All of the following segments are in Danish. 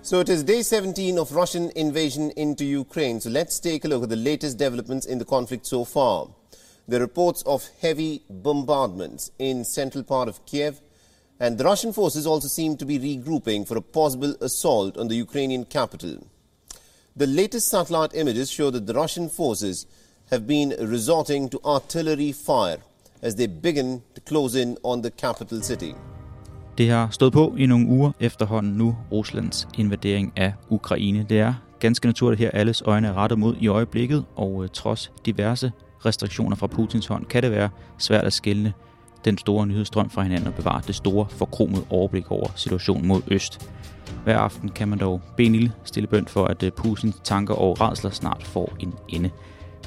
So it is day 17 of Russian invasion into Ukraine. So let's take a look at the latest developments in the conflict so far. Are reports of heavy bombardments in central part of Kiev, and the Russian forces also seem to be regrouping for a possible assault on the Ukrainian capital. The latest satellite images show that the Russian forces have been resorting to artillery fire as they begin to close in on the capital city. Det har stået på i nogle uger efterhånden nu Ruslands invadering af Ukraine. Det er ganske naturligt her, alles øjne er rettet mod i øjeblikket, og øh, trods diverse restriktioner fra Putins hånd, kan det være svært at skille den store nyhedsstrøm fra hinanden og bevare det store forkromede overblik over situationen mod øst. Hver aften kan man dog bede en lille stille bønd for, at øh, Putins tanker og redsler snart får en ende.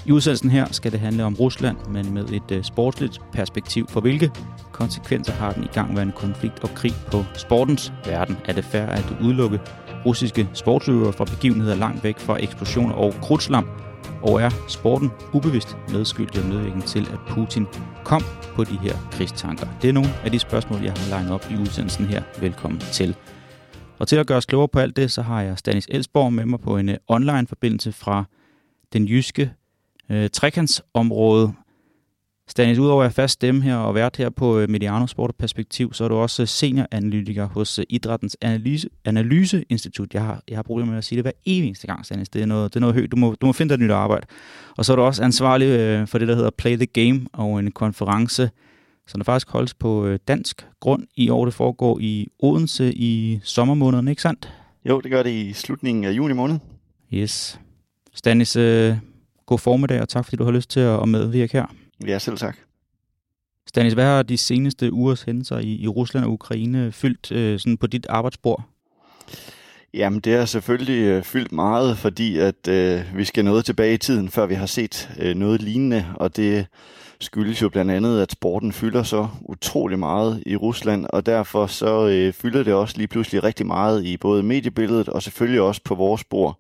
I udsendelsen her skal det handle om Rusland, men med et øh, sportsligt perspektiv. For hvilke konsekvenser har den igangværende konflikt og krig på sportens verden? Er det fair at udelukke russiske sportsøvere fra begivenheder langt væk fra eksplosioner og krudtslam? Og er sporten ubevidst medskyldig og medvirkende til, at Putin kom på de her krigstanker? Det er nogle af de spørgsmål, jeg har legnet op i udsendelsen her. Velkommen til. Og til at gøre os klogere på alt det, så har jeg Stanis Elsborg med mig på en øh, online-forbindelse fra den jyske øh, trekantsområde. Stanis, udover at være fast stemme her og vært her på øh, Mediano Sport og Perspektiv, så er du også senioranalytiker hos øh, Idrættens Analyse, Analyseinstitut. Jeg har, jeg har problemer med at sige det hver eneste gang, Stanis. Det er noget, det er noget højt. Du må, du må finde dig et nyt arbejde. Og så er du også ansvarlig øh, for det, der hedder Play the Game og en konference, som der faktisk holdes på øh, dansk grund i år. Det foregår i Odense i sommermåneden, ikke sandt? Jo, det gør det i slutningen af juni måned. Yes. Stanis, øh, God formiddag, og tak fordi du har lyst til at medvirke her. Ja, selv tak. Stanis, hvad har de seneste ugers hændelser i, i Rusland og Ukraine fyldt øh, sådan på dit arbejdsbord? Jamen, det har selvfølgelig øh, fyldt meget, fordi at øh, vi skal noget tilbage i tiden, før vi har set øh, noget lignende, og det skyldes jo blandt andet, at sporten fylder så utrolig meget i Rusland, og derfor så øh, fylder det også lige pludselig rigtig meget i både mediebilledet og selvfølgelig også på vores bord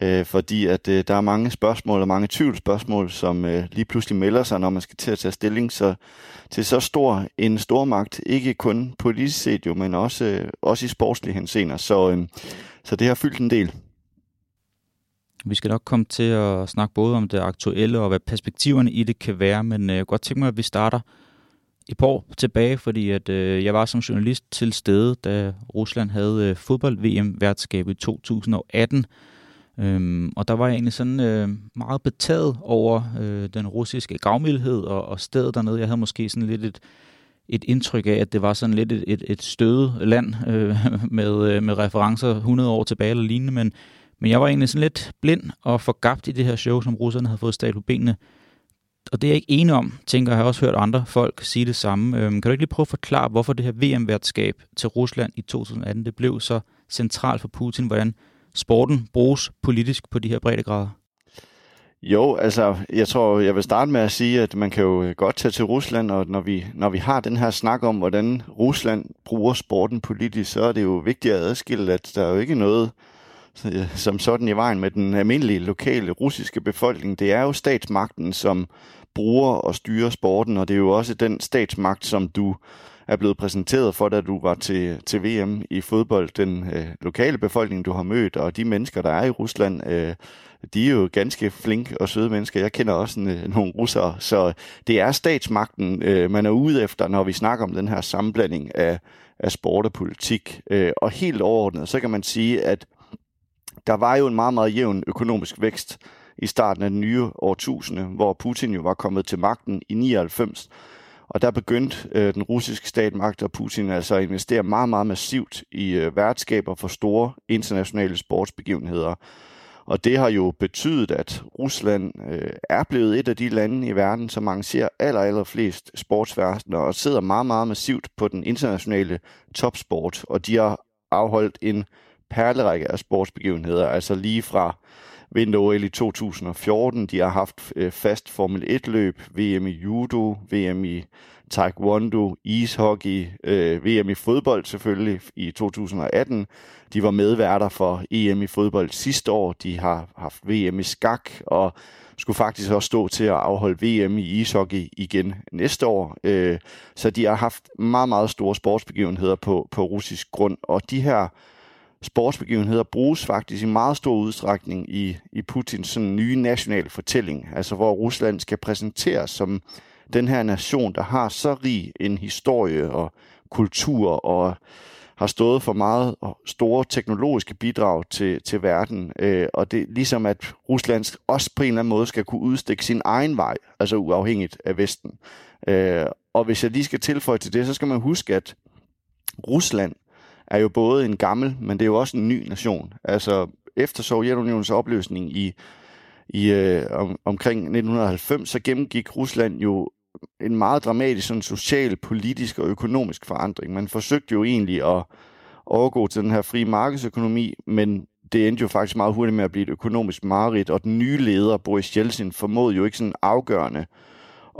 øh, fordi at øh, der er mange spørgsmål og mange tvivlsspørgsmål, som øh, lige pludselig melder sig, når man skal til at tage stilling så, til så stor en stormagt, ikke kun politisk set jo, men også, øh, også i sportslige henseender. Så, øh, så det har fyldt en del. Vi skal nok komme til at snakke både om det aktuelle og hvad perspektiverne i det kan være, men øh, jeg kunne godt tænke mig, at vi starter et par år tilbage, fordi at, øh, jeg var som journalist til stede, da Rusland havde øh, fodbold-VM-værtskab i 2018, Øhm, og der var jeg egentlig sådan øh, meget betaget over øh, den russiske gavmildhed og, og stedet dernede. Jeg havde måske sådan lidt et, et indtryk af, at det var sådan lidt et, et, et støde land øh, med, øh, med referencer 100 år tilbage eller lignende, men, men jeg var egentlig sådan lidt blind og forgabt i det her show, som russerne havde fået stablet på benene. Og det er jeg ikke enig om, tænker jeg har også hørt andre folk sige det samme. Øhm, kan du ikke lige prøve at forklare, hvorfor det her VM-værtskab til Rusland i 2018, det blev så centralt for Putin, hvordan sporten bruges politisk på de her breddegrader? Jo, altså, jeg tror, jeg vil starte med at sige, at man kan jo øh, godt tage til Rusland, og når vi, når vi har den her snak om, hvordan Rusland bruger sporten politisk, så er det jo vigtigt at adskille, at der er jo ikke noget øh, som sådan i vejen med den almindelige lokale russiske befolkning. Det er jo statsmagten, som bruger og styrer sporten, og det er jo også den statsmagt, som du er blevet præsenteret for, da du var til, til VM i fodbold. Den øh, lokale befolkning, du har mødt, og de mennesker, der er i Rusland, øh, de er jo ganske flinke og søde mennesker. Jeg kender også øh, nogle russere, så det er statsmagten, øh, man er ude efter, når vi snakker om den her sammenblanding af, af sport og politik. Øh, og helt overordnet, så kan man sige, at der var jo en meget, meget jævn økonomisk vækst i starten af den nye årtusinde, hvor Putin jo var kommet til magten i 99, og der begyndte øh, den russiske statmagt og Putin altså at investere meget, meget massivt i øh, værtskaber for store internationale sportsbegivenheder. Og det har jo betydet, at Rusland øh, er blevet et af de lande i verden, som arrangerer aller, aller flest sportsverdener og sidder meget, meget massivt på den internationale topsport. Og de har afholdt en perlerække af sportsbegivenheder, altså lige fra vinter-OL i 2014. De har haft øh, fast Formel 1-løb, VM i judo, VM i taekwondo, ishockey, øh, VM i fodbold selvfølgelig i 2018. De var medværter for EM i fodbold sidste år. De har haft VM i skak og skulle faktisk også stå til at afholde VM i ishockey igen næste år. Øh, så de har haft meget, meget store sportsbegivenheder på, på russisk grund, og de her sportsbegivenheder bruges faktisk i meget stor udstrækning i, i Putins sådan nye nationale fortælling, altså hvor Rusland skal præsenteres som den her nation, der har så rig en historie og kultur og har stået for meget store teknologiske bidrag til, til verden. Øh, og det er ligesom, at Rusland også på en eller anden måde skal kunne udstikke sin egen vej, altså uafhængigt af Vesten. Øh, og hvis jeg lige skal tilføje til det, så skal man huske, at Rusland er jo både en gammel, men det er jo også en ny nation. Altså efter Sovjetunionens opløsning i, i øh, om, omkring 1990, så gennemgik Rusland jo en meget dramatisk sådan social, politisk og økonomisk forandring. Man forsøgte jo egentlig at overgå til den her frie markedsøkonomi, men det endte jo faktisk meget hurtigt med at blive et økonomisk mareridt, og den nye leder, Boris Jeltsin, formåede jo ikke sådan afgørende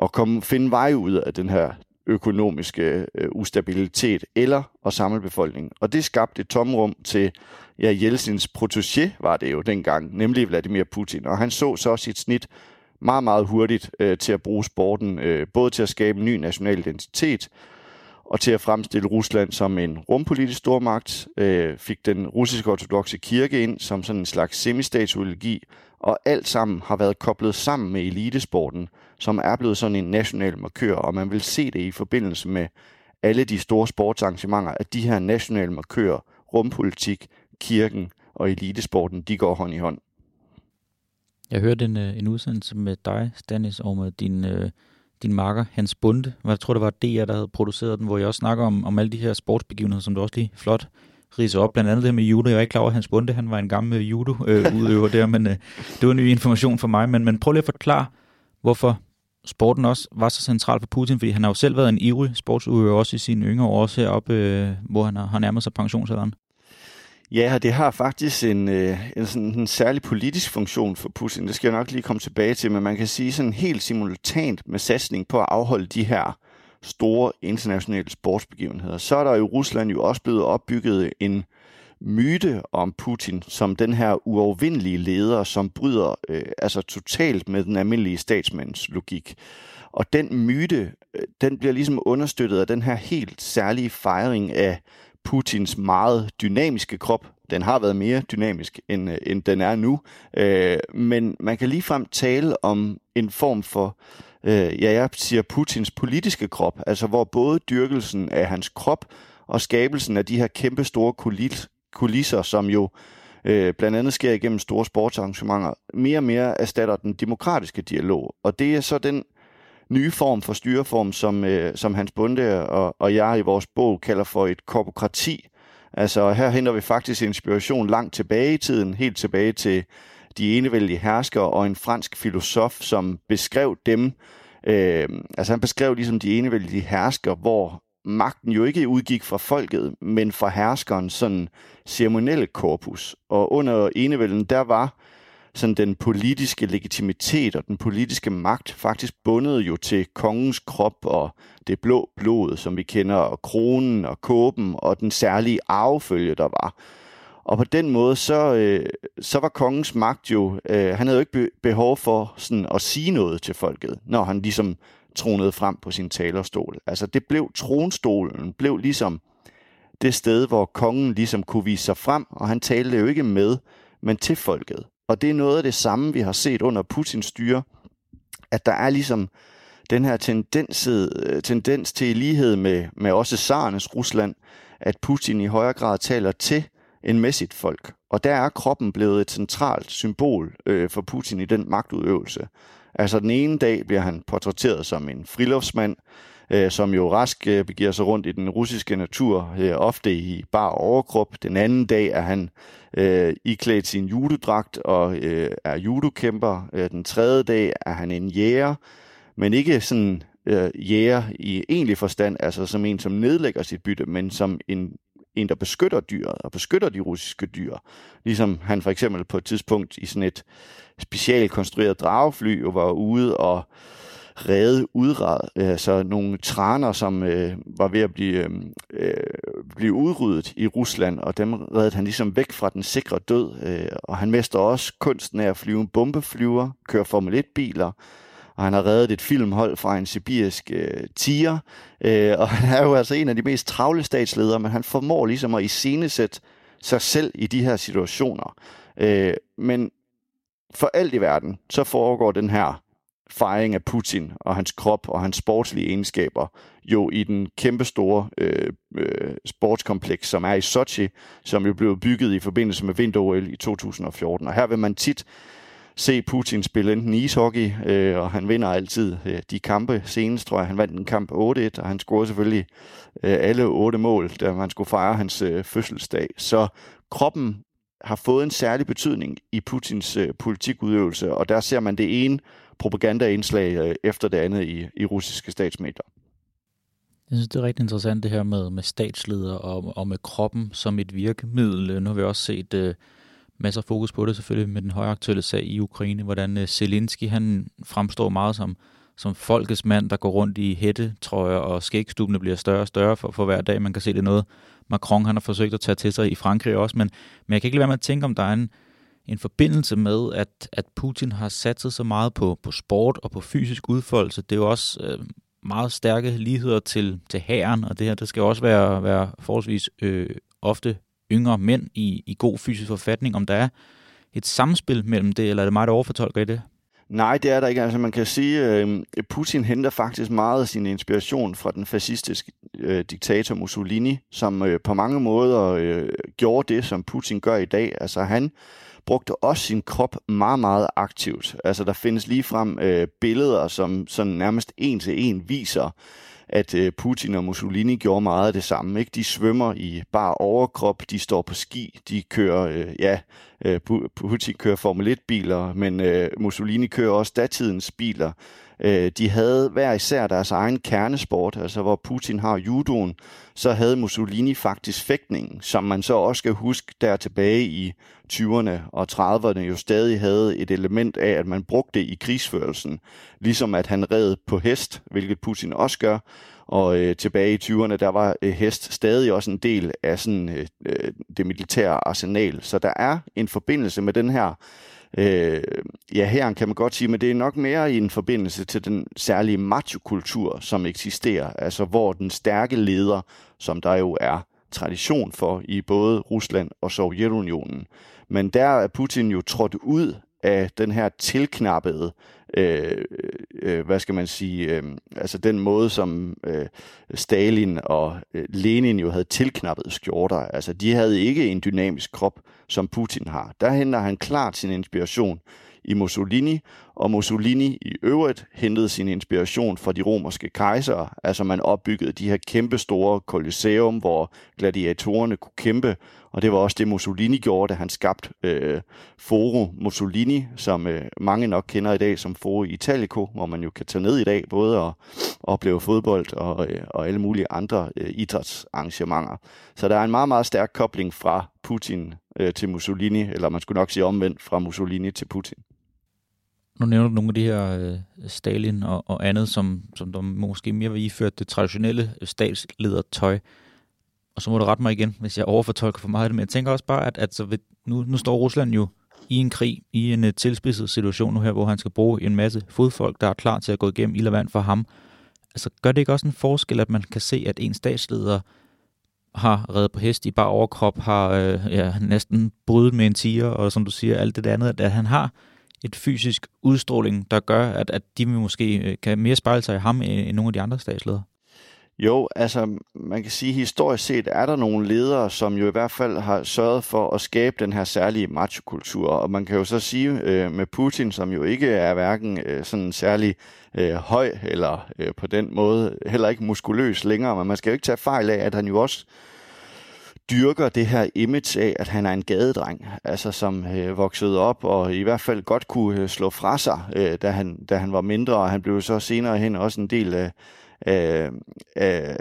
at komme, finde vej ud af den her økonomiske øh, ustabilitet eller at samle befolkningen. Og det skabte et tomrum til ja, Jeltsins protégé, var det jo dengang, nemlig Vladimir Putin. Og han så så sit snit meget, meget hurtigt øh, til at bruge sporten, øh, både til at skabe en ny national identitet, og til at fremstille Rusland som en rumpolitisk stormagt, øh, fik den russiske ortodoxe kirke ind som sådan en slags semistatsologi, og alt sammen har været koblet sammen med elitesporten, som er blevet sådan en national markør, og man vil se det i forbindelse med alle de store sportsarrangementer, at de her nationale markører, rumpolitik, kirken og elitesporten, de går hånd i hånd. Jeg hørte en, øh, en udsendelse med dig, Stanis, og med din, øh, din marker, Hans Bunde. Jeg tror, det var DR, der havde produceret den, hvor jeg også snakker om, om alle de her sportsbegivenheder, som du også lige flot rise op. Blandt andet det med judo. Jeg var ikke klar over, at Hans Bunde han var en gammel judo-udøver øh, øh der, men øh, det var ny information for mig. Men, men prøv lige at forklare, hvorfor sporten også var så central for Putin, fordi han har jo selv været en ivrig sportsudøver også i sine yngre år, også heroppe, øh, hvor han har, har nærmet sig pensionsalderen. Ja, det har faktisk en, øh, en, sådan, en særlig politisk funktion for Putin. Det skal jeg nok lige komme tilbage til, men man kan sige sådan helt simultant med satsning på at afholde de her store internationale sportsbegivenheder. Så er der i Rusland jo også blevet opbygget en myte om Putin som den her uovervindelige leder, som bryder øh, altså totalt med den almindelige statsmands logik. Og den myte, øh, den bliver ligesom understøttet af den her helt særlige fejring af Putins meget dynamiske krop. Den har været mere dynamisk, end, øh, end den er nu. Øh, men man kan ligefrem tale om en form for, øh, Øh, ja, jeg siger Putins politiske krop, altså hvor både dyrkelsen af hans krop og skabelsen af de her kæmpe store kulisser, som jo øh, blandt andet sker igennem store sportsarrangementer, mere og mere erstatter den demokratiske dialog. Og det er så den nye form for styreform, som, øh, som Hans Bunde og, og jeg i vores bog kalder for et korpokrati. Altså her henter vi faktisk inspiration langt tilbage i tiden, helt tilbage til de enevældige herskere og en fransk filosof, som beskrev dem, øh, altså han beskrev ligesom de enevældige herskere, hvor magten jo ikke udgik fra folket, men fra herskeren sådan ceremonielle korpus. Og under enevælden, der var sådan den politiske legitimitet og den politiske magt faktisk bundet jo til kongens krop og det blå blod, som vi kender, og kronen og kåben og den særlige arvefølge, der var. Og på den måde, så, øh, så var kongens magt jo, øh, han havde jo ikke behov for sådan at sige noget til folket, når han ligesom tronede frem på sin talerstol. Altså det blev tronstolen, blev ligesom det sted, hvor kongen ligesom kunne vise sig frem, og han talte jo ikke med, men til folket. Og det er noget af det samme, vi har set under Putins styre, at der er ligesom den her tendens, øh, tendens til i lighed med, med også Sarnes Rusland, at Putin i højere grad taler til end med sit folk. Og der er kroppen blevet et centralt symbol øh, for Putin i den magtudøvelse. Altså den ene dag bliver han portrætteret som en friluftsmand, øh, som jo rask øh, begiver sig rundt i den russiske natur, øh, ofte i bar overkrop. Den anden dag er han øh, iklædt sin judodragt og øh, er judokæmper. Øh, den tredje dag er han en jæger, men ikke sådan øh, jæger i egentlig forstand, altså som en, som nedlægger sit bytte, men som en, en, der beskytter dyret og beskytter de russiske dyr. Ligesom han for eksempel på et tidspunkt i sådan et specielt konstrueret dragefly var ude og redde udrad, altså nogle traner, som øh, var ved at blive, øh, øh, blive udryddet i Rusland, og dem reddede han ligesom væk fra den sikre død. Øh, og han mester også kunsten af at flyve en bombeflyver, køre Formel 1-biler, og han har reddet et filmhold fra en sibirisk øh, tiger, øh, og han er jo altså en af de mest travle statsledere, men han formår ligesom at iscenesætte sig selv i de her situationer. Øh, men for alt i verden, så foregår den her fejring af Putin og hans krop og hans sportslige egenskaber jo i den kæmpestore øh, øh, sportskompleks, som er i Sochi, som jo blev bygget i forbindelse med vinter-OL i 2014. Og her vil man tit se Putin spille enten ishockey, øh, og han vinder altid øh, de kampe. Senest tror jeg, han vandt en kamp 8-1, og han scorede selvfølgelig øh, alle otte mål, da man skulle fejre hans øh, fødselsdag. Så kroppen har fået en særlig betydning i Putins øh, politikudøvelse, og der ser man det ene propagandaindslag øh, efter det andet i, i russiske statsmedier. Jeg synes, det er rigtig interessant det her med, med statsledere og, og med kroppen som et virkemiddel. Nu har vi også set øh, masser af fokus på det selvfølgelig med den højaktuelle sag i Ukraine, hvordan øh, Zelensky han fremstår meget som, som folkets mand, der går rundt i hættetrøjer, og skægstubene bliver større og større for, for hver dag. Man kan se, det er noget, Macron han har forsøgt at tage til sig i Frankrig også, men, men jeg kan ikke lade være med at tænke, om der er en, en forbindelse med, at, at Putin har satset så meget på, på sport og på fysisk udfoldelse. Det er jo også øh, meget stærke ligheder til, til hæren, og det her det skal også være, være forholdsvis øh, ofte yngre mænd i, i god fysisk forfatning. Om der er et samspil mellem det, eller er det meget der overfortolker i det? Nej, det er der ikke. Altså, man kan sige, at Putin henter faktisk meget af sin inspiration fra den fascistiske øh, diktator Mussolini, som øh, på mange måder øh, gjorde det, som Putin gør i dag. Altså han brugte også sin krop meget, meget aktivt. Altså der findes lige frem øh, billeder, som sådan nærmest en til en viser, at øh, Putin og Mussolini gjorde meget af det samme. Ikke? De svømmer i bare overkrop, de står på ski, de kører, øh, ja, øh, Putin kører Formel 1-biler, men øh, Mussolini kører også datidens biler. Øh, de havde hver især deres egen kernesport, altså hvor Putin har judoen, så havde Mussolini faktisk fægtningen, som man så også skal huske der tilbage i 20'erne og 30'erne jo stadig havde et element af, at man brugte det i krigsførelsen, ligesom at han red på hest, hvilket Putin også gør, og øh, tilbage i 20'erne, der var øh, hest stadig også en del af sådan, øh, øh, det militære arsenal. Så der er en forbindelse med den her Øh, ja, her kan man godt sige, men det er nok mere i en forbindelse til den særlige machokultur, som eksisterer, altså hvor den stærke leder, som der jo er tradition for i både Rusland og Sovjetunionen, men der er Putin jo trådt ud af den her tilknappede øh, øh, hvad skal man sige, øh, altså den måde, som øh, Stalin og øh, Lenin jo havde tilknappet skjorter. Altså, de havde ikke en dynamisk krop, som Putin har. Der henter han klart sin inspiration i Mussolini, og Mussolini i øvrigt hentede sin inspiration fra de romerske kejsere. Altså man opbyggede de her kæmpe store kolosseum, hvor gladiatorerne kunne kæmpe, og det var også det, Mussolini gjorde, da han skabte øh, Foro Mussolini, som øh, mange nok kender i dag som Foro Italico, hvor man jo kan tage ned i dag, både og opleve fodbold og, øh, og alle mulige andre øh, idrætsarrangementer. Så der er en meget, meget stærk kobling fra Putin øh, til Mussolini, eller man skulle nok sige omvendt, fra Mussolini til Putin. Nu nævner du nogle af de her øh, Stalin og, og andet, som, som der måske mere vil iført det traditionelle øh, statsledertøj. Og så må du rette mig igen, hvis jeg overfortolker for meget af det. Men jeg tænker også bare, at, at så ved, nu, nu står Rusland jo i en krig, i en uh, tilspidset situation nu her, hvor han skal bruge en masse fodfolk, der er klar til at gå igennem ild og vand for ham. Altså gør det ikke også en forskel, at man kan se, at en statsleder har reddet på hest i bare overkrop, har øh, ja, næsten brydet med en tiger, og som du siger, alt det andet, at han har et fysisk udstråling, der gør, at, at de måske øh, kan mere spejle sig i ham øh, end nogle af de andre statsledere? Jo, altså man kan sige, historisk set er der nogle ledere, som jo i hvert fald har sørget for at skabe den her særlige machokultur. Og man kan jo så sige øh, med Putin, som jo ikke er hverken øh, sådan særlig øh, høj eller øh, på den måde heller ikke muskuløs længere, men man skal jo ikke tage fejl af, at han jo også dyrker det her image af, at han er en gadedreng, altså som øh, voksede op og i hvert fald godt kunne øh, slå fra sig, øh, da, han, da han var mindre, og han blev så senere hen også en del af, af, af,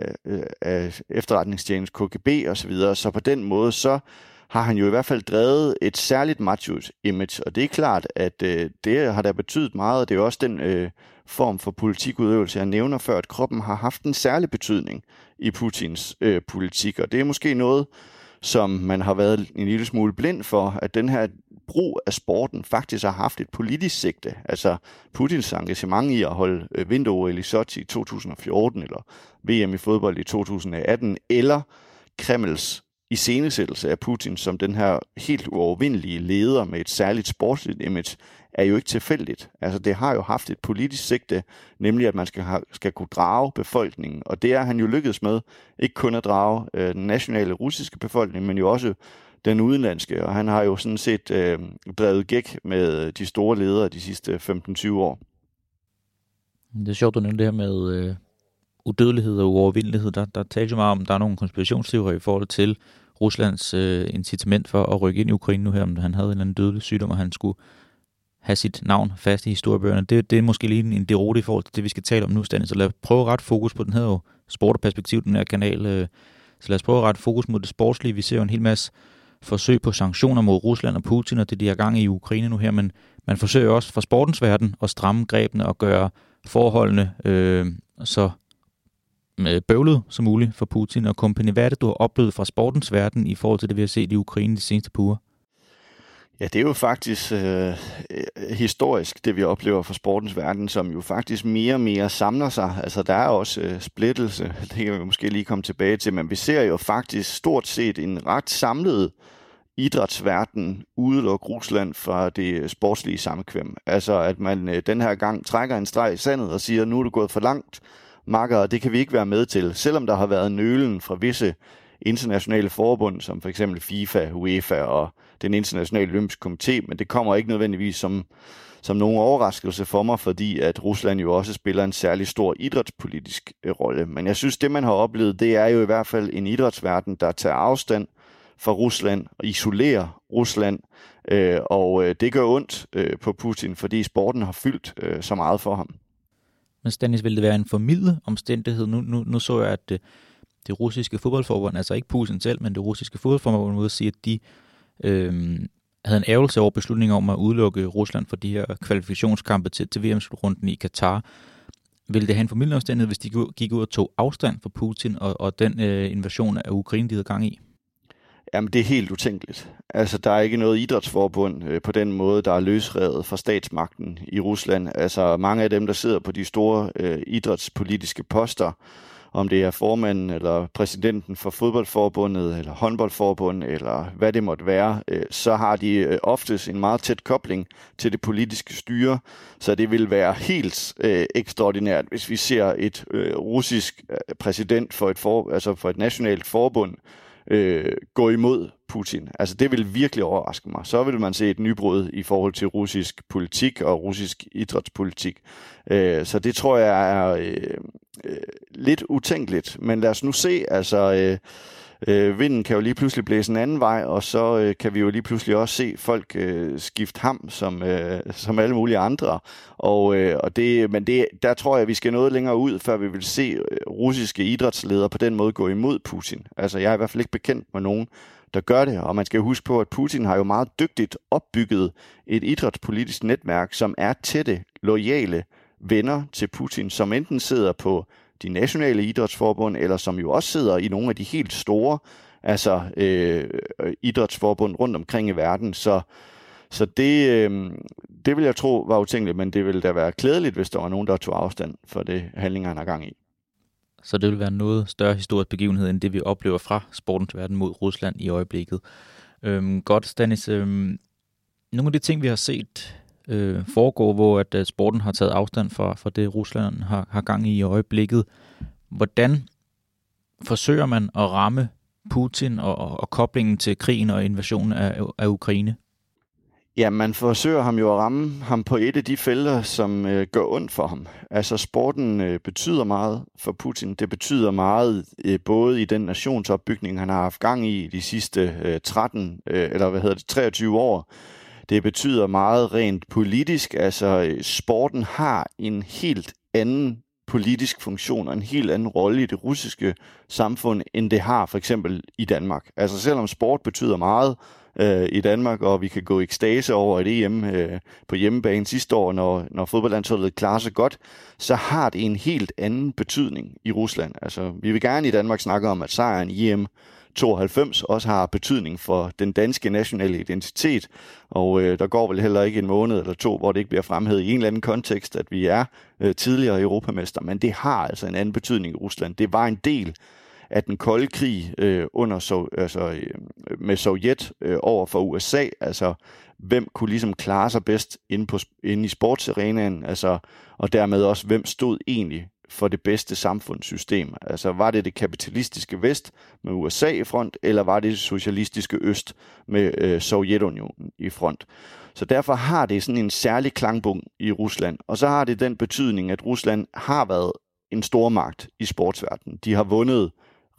af efterretningstjenesten KGB og så videre. Så på den måde, så har han jo i hvert fald drevet et særligt macho-image, og det er klart, at øh, det har da betydet meget, og det er også den øh, form for politikudøvelse, jeg nævner før, at kroppen har haft en særlig betydning i Putins øh, politik, og det er måske noget, som man har været en lille smule blind for, at den her brug af sporten faktisk har haft et politisk sigte. Altså Putins engagement i at holde øh, vinter i Sochi i 2014, eller VM i fodbold i 2018, eller Kremls iscenesættelse af Putin som den her helt uovervindelige leder med et særligt sportsligt image, er jo ikke tilfældigt. Altså det har jo haft et politisk sigte, nemlig at man skal, have, skal kunne drage befolkningen, og det er han jo lykkedes med. Ikke kun at drage øh, den nationale russiske befolkning, men jo også den udenlandske, og han har jo sådan set øh, drevet gæk med øh, de store ledere de sidste 15-20 år. Det er sjovt, du nævnte det her med øh, udødelighed og uovervindelighed. Der, der taler jo meget om, at der er nogle konspirationsteorier i forhold til Ruslands øh, incitament for at rykke ind i Ukraine nu her, om han havde en eller anden dødelig sygdom, og han skulle have sit navn fast i historiebøgerne. Det, det er måske lige en derote i forhold til det, vi skal tale om nu, Stanley. Så lad os prøve at rette fokus på den her jo sport og perspektiv, den her kanal. Øh, så lad os prøve at rette fokus mod det sportslige. Vi ser jo en hel masse forsøg på sanktioner mod Rusland og Putin, og det de har gang i Ukraine nu her, men man forsøger også fra sportens verden at stramme grebene og gøre forholdene øh, så øh, bøvlet som muligt for Putin og kompagni. Hvad er det, du har oplevet fra sportens verden i forhold til det, vi har set i Ukraine de seneste par uger? Ja, det er jo faktisk øh, øh, historisk, det vi oplever for sportens verden, som jo faktisk mere og mere samler sig. Altså, der er også øh, splittelse, det kan vi måske lige komme tilbage til, men vi ser jo faktisk stort set en ret samlet idrætsverden udelukke Rusland fra det øh, sportslige samkvem. Altså, at man øh, den her gang trækker en streg i sandet og siger, nu er det gået for langt, makker, det kan vi ikke være med til. Selvom der har været nølen fra visse internationale forbund, som for eksempel FIFA, UEFA og den internationale olympiske komité, men det kommer ikke nødvendigvis som, som nogen overraskelse for mig, fordi at Rusland jo også spiller en særlig stor idrætspolitisk øh, rolle. Men jeg synes, det man har oplevet, det er jo i hvert fald en idrætsverden, der tager afstand fra Rusland og isolerer Rusland, øh, og øh, det gør ondt øh, på Putin, fordi sporten har fyldt øh, så meget for ham. Men Stanis, ville det være en formidlet omstændighed? Nu, nu, nu så jeg, at det, det russiske fodboldforbund, altså ikke Putin selv, men det russiske fodboldforbund, må sige, at de øh, havde en ærgelse over beslutningen om at udelukke Rusland for de her kvalifikationskampe til, til VM-slutrunden i Katar. Ville det have en formidlende omstændighed, hvis de gik ud og tog afstand fra Putin og, og den øh, invasion af Ukraine, de havde gang i? Jamen, det er helt utænkeligt. Altså, der er ikke noget idrætsforbund øh, på den måde, der er løsrevet fra statsmagten i Rusland. Altså, mange af dem, der sidder på de store øh, idrætspolitiske poster, om det er formanden eller præsidenten for fodboldforbundet eller håndboldforbundet eller hvad det måtte være, øh, så har de øh, oftest en meget tæt kobling til det politiske styre, så det vil være helt øh, ekstraordinært, hvis vi ser et øh, russisk øh, præsident for et, for, altså for et nationalt forbund øh, gå imod Putin. Altså det vil virkelig overraske mig. Så vil man se et nybrud i forhold til russisk politik og russisk idrætspolitik. Øh, så det tror jeg er øh, øh, lidt utænkeligt. Men lad os nu se, altså... Øh, øh, vinden kan jo lige pludselig blæse en anden vej, og så øh, kan vi jo lige pludselig også se folk øh, skifte ham som, øh, som alle mulige andre. Og, øh, og det, men det, der tror jeg, at vi skal noget længere ud, før vi vil se øh, russiske idrætsledere på den måde gå imod Putin. Altså jeg er i hvert fald ikke bekendt med nogen, der gør det. Og man skal huske på, at Putin har jo meget dygtigt opbygget et idrætspolitisk netværk, som er tætte, lojale venner til Putin, som enten sidder på de nationale idrætsforbund, eller som jo også sidder i nogle af de helt store altså øh, idrætsforbund rundt omkring i verden. Så, så det, øh, det vil jeg tro var utænkeligt, men det ville da være klædeligt, hvis der var nogen, der tog afstand for det handling, han har gang i. Så det vil være noget større historisk begivenhed, end det vi oplever fra sportens verden mod Rusland i øjeblikket. Øhm, godt, Stanis. Øhm, nogle af de ting, vi har set øh, foregår, hvor at, at sporten har taget afstand fra, fra det, Rusland har, har gang i i øjeblikket. Hvordan forsøger man at ramme Putin og, og, og koblingen til krigen og invasionen af, af Ukraine? Ja, man forsøger ham jo at ramme ham på et af de felter, som øh, gør ondt for ham. Altså sporten øh, betyder meget for Putin. Det betyder meget øh, både i den nationsopbygning, han har haft gang i de sidste øh, 13 øh, eller hvad hedder det 23 år, det betyder meget rent politisk. Altså, sporten har en helt anden politisk funktion og en helt anden rolle i det russiske samfund, end det har for eksempel i Danmark. Altså selvom sport betyder meget øh, i Danmark, og vi kan gå ekstase over et EM øh, på hjemmebane sidste år, når, når fodboldlandsholdet klarer sig godt, så har det en helt anden betydning i Rusland. Altså vi vil gerne i Danmark snakke om, at sejren i EM 92 også har betydning for den danske nationale identitet, og øh, der går vel heller ikke en måned eller to, hvor det ikke bliver fremhævet i en eller anden kontekst, at vi er øh, tidligere europamester, men det har altså en anden betydning i Rusland. Det var en del af den kolde krig øh, under so, altså, øh, med Sovjet øh, over for USA, altså hvem kunne ligesom klare sig bedst inde, på, inde i sportsarenaen, altså, og dermed også, hvem stod egentlig for det bedste samfundssystem. Altså var det det kapitalistiske vest med USA i front, eller var det det socialistiske øst med øh, Sovjetunionen i front? Så derfor har det sådan en særlig klangbung i Rusland, og så har det den betydning, at Rusland har været en stormagt i sportsverdenen. De har vundet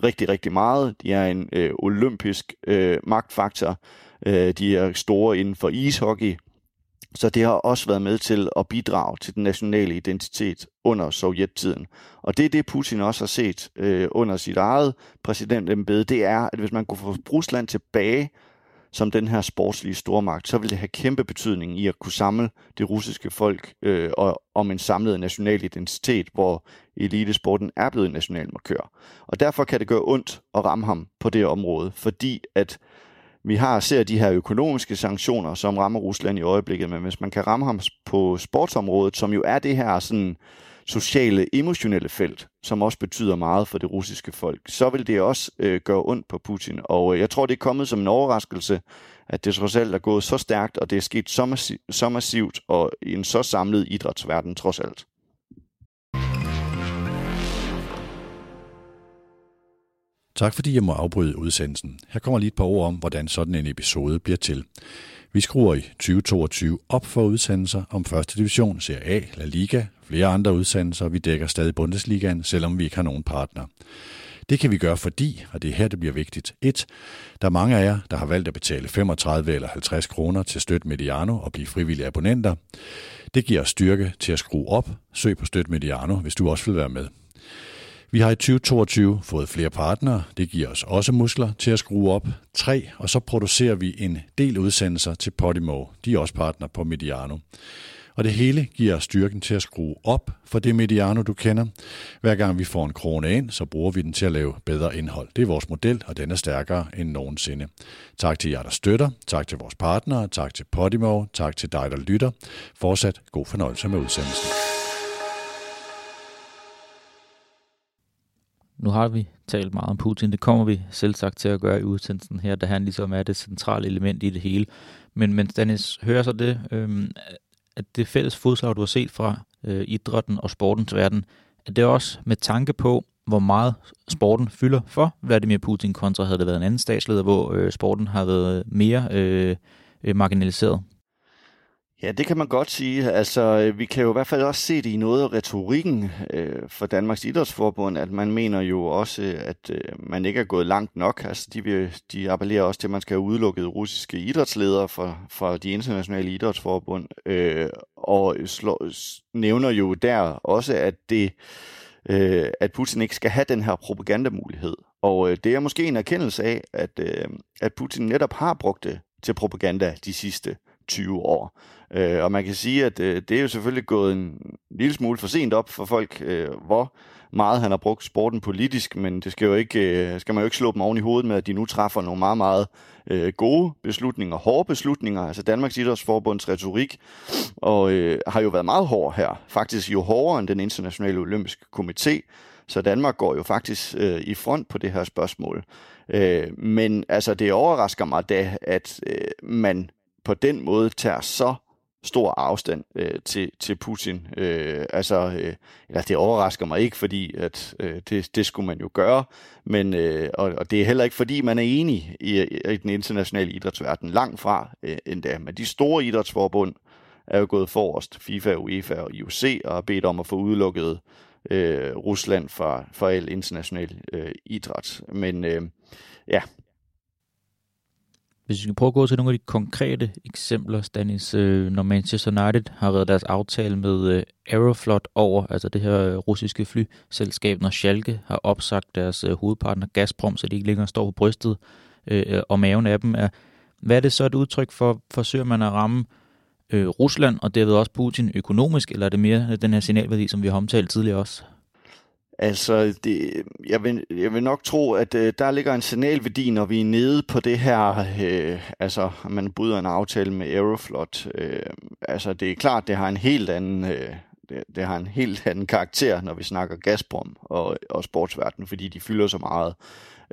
rigtig, rigtig meget. De er en øh, olympisk øh, magtfaktor. Øh, de er store inden for ishockey. Så det har også været med til at bidrage til den nationale identitet under sovjettiden. Og det er det, Putin også har set øh, under sit eget præsidentembede, det er, at hvis man kunne få Rusland tilbage som den her sportslige stormagt, så vil det have kæmpe betydning i at kunne samle det russiske folk øh, og, om en samlet national identitet, hvor elitesporten er blevet en national markør. Og derfor kan det gøre ondt at ramme ham på det område, fordi at vi har ser de her økonomiske sanktioner, som rammer Rusland i øjeblikket, men hvis man kan ramme ham på sportsområdet, som jo er det her sådan sociale, emotionelle felt, som også betyder meget for det russiske folk, så vil det også øh, gøre ondt på Putin. Og øh, jeg tror, det er kommet som en overraskelse, at det trods alt er gået så stærkt, og det er sket så, massi- så massivt og i en så samlet idrætsverden trods alt. Tak fordi jeg må afbryde udsendelsen. Her kommer lige et par ord om, hvordan sådan en episode bliver til. Vi skruer i 2022 op for udsendelser om første division, Serie A, La Liga, flere andre udsendelser, vi dækker stadig Bundesligaen, selvom vi ikke har nogen partner. Det kan vi gøre fordi, og det er her, det bliver vigtigt. 1. Der er mange af jer, der har valgt at betale 35 eller 50 kroner til Støt Mediano og blive frivillige abonnenter. Det giver os styrke til at skrue op. Søg på Støt Mediano, hvis du også vil være med. Vi har i 2022 fået flere partnere. Det giver os også muskler til at skrue op. Tre, Og så producerer vi en del udsendelser til Podimo. De er også partner på Mediano. Og det hele giver styrken til at skrue op for det Mediano, du kender. Hver gang vi får en krone ind, så bruger vi den til at lave bedre indhold. Det er vores model, og den er stærkere end nogensinde. Tak til jer, der støtter. Tak til vores partnere. Tak til Podimo. Tak til dig, der lytter. Fortsat god fornøjelse med udsendelsen. Nu har vi talt meget om Putin. Det kommer vi selv sagt til at gøre i udsendelsen her, da han ligesom er det centrale element i det hele. Men, men Dennis, hører så det, øhm, at det fælles fodslag, du har set fra øh, idrætten og sportens verden, at det også med tanke på, hvor meget sporten fylder for Vladimir Putin kontra havde det været en anden statsleder, hvor øh, sporten har været mere øh, øh marginaliseret? Ja, det kan man godt sige. Altså, øh, vi kan jo i hvert fald også se det i noget af retorikken øh, for Danmarks Idrætsforbund, at man mener jo også, at øh, man ikke er gået langt nok. Altså, de, vil, de appellerer også til, at man skal have udelukket russiske idrætsledere fra, fra de internationale idrætsforbund, øh, og slår, nævner jo der også, at det øh, at Putin ikke skal have den her propagandamulighed. Og øh, det er måske en erkendelse af, at, øh, at Putin netop har brugt det til propaganda de sidste 20 år. Øh, og man kan sige, at øh, det er jo selvfølgelig gået en lille smule for sent op for folk, øh, hvor meget han har brugt sporten politisk, men det skal, jo ikke, øh, skal man jo ikke slå dem oven i hovedet med, at de nu træffer nogle meget, meget øh, gode beslutninger, hårde beslutninger. Altså Danmarks Idrætsforbunds retorik og, øh, har jo været meget hård her. Faktisk jo hårdere end den internationale olympiske komité. Så Danmark går jo faktisk øh, i front på det her spørgsmål. Øh, men altså, det overrasker mig da, at øh, man på den måde tager så stor afstand øh, til, til Putin. Øh, altså, øh, eller det overrasker mig ikke, fordi at øh, det, det skulle man jo gøre, men øh, og, og det er heller ikke fordi man er enig i, i den internationale idrætsverden, langt fra øh, endda. Men de store idrætsforbund er jo gået forrest, FIFA, UEFA og IOC, og har bedt om at få udelukket øh, Rusland fra, fra al international øh, idræt. Men øh, ja, hvis vi skal prøve at gå til nogle af de konkrete eksempler, Stanis, øh, når Manchester United har reddet deres aftale med øh, Aeroflot over, altså det her øh, russiske flyselskab, når Schalke har opsagt deres øh, hovedpartner Gazprom, så de ikke længere står på brystet øh, øh, og maven af dem, er, hvad er det så et udtryk for, forsøger man at ramme Rusland og derved også Putin økonomisk, eller er det mere den her signalværdi, som vi har omtalt tidligere også? Altså, det, jeg, vil, jeg vil nok tro, at øh, der ligger en signalværdi, når vi er nede på det her, øh, altså, man bryder en aftale med Aeroflot. Øh, altså, det er klart, det har en helt anden, øh, det, det har en helt anden karakter, når vi snakker Gazprom og, og sportsverdenen, fordi de fylder så meget.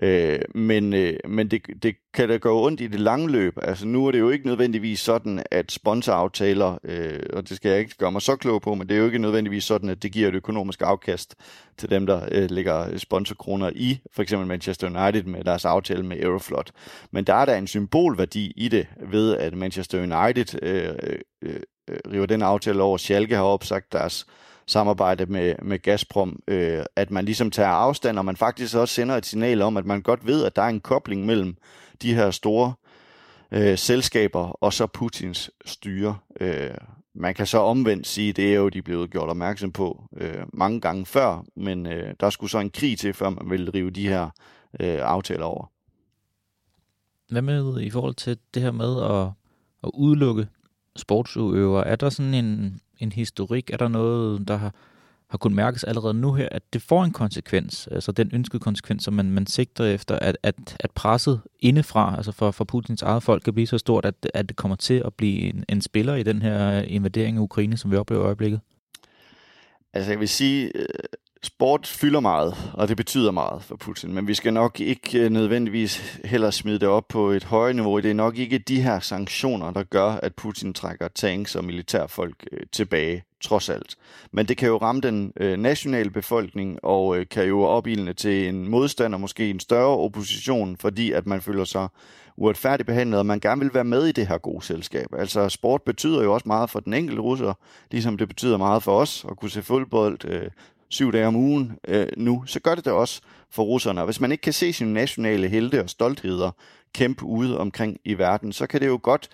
Øh, men øh, men det, det kan da gå ondt i det lange løb. Altså nu er det jo ikke nødvendigvis sådan, at sponsoraftaler, øh, og det skal jeg ikke gøre mig så klog på, men det er jo ikke nødvendigvis sådan, at det giver et økonomisk afkast til dem, der øh, lægger sponsorkroner i, for eksempel Manchester United med deres aftale med Aeroflot. Men der er der en symbolværdi i det, ved at Manchester United øh, øh, øh, Øh, river den aftale over. Schalke har opsagt deres samarbejde med, med Gazprom, øh, at man ligesom tager afstand, og man faktisk også sender et signal om, at man godt ved, at der er en kobling mellem de her store øh, selskaber og så Putins styre. Øh, man kan så omvendt sige, det er jo de blevet gjort opmærksom på øh, mange gange før, men øh, der skulle så en krig til, før man ville rive de her øh, aftaler over. Hvad med i forhold til det her med at, at udelukke sportsudøver. Er der sådan en, en historik? Er der noget, der har, har kunnet mærkes allerede nu her, at det får en konsekvens, altså den ønskede konsekvens, som man, man sigter efter, at, at, at presset indefra, altså for, for Putins eget folk, kan blive så stort, at, at det kommer til at blive en, en spiller i den her invadering af Ukraine, som vi oplever i øjeblikket? Altså jeg vil sige, øh, sport fylder meget, og det betyder meget for Putin, men vi skal nok ikke øh, nødvendigvis heller smide det op på et højere niveau. Det er nok ikke de her sanktioner, der gør, at Putin trækker tanks og militærfolk øh, tilbage, trods alt. Men det kan jo ramme den øh, nationale befolkning, og kan jo opildne til en modstand og måske en større opposition, fordi at man føler sig uretfærdigt behandlet, og man gerne vil være med i det her gode selskab. Altså sport betyder jo også meget for den enkelte russer, ligesom det betyder meget for os at kunne se fodbold, øh, syv dage om ugen øh, nu, så gør det det også for russerne. Og hvis man ikke kan se sine nationale helte og stoltheder kæmpe ude omkring i verden, så kan det jo godt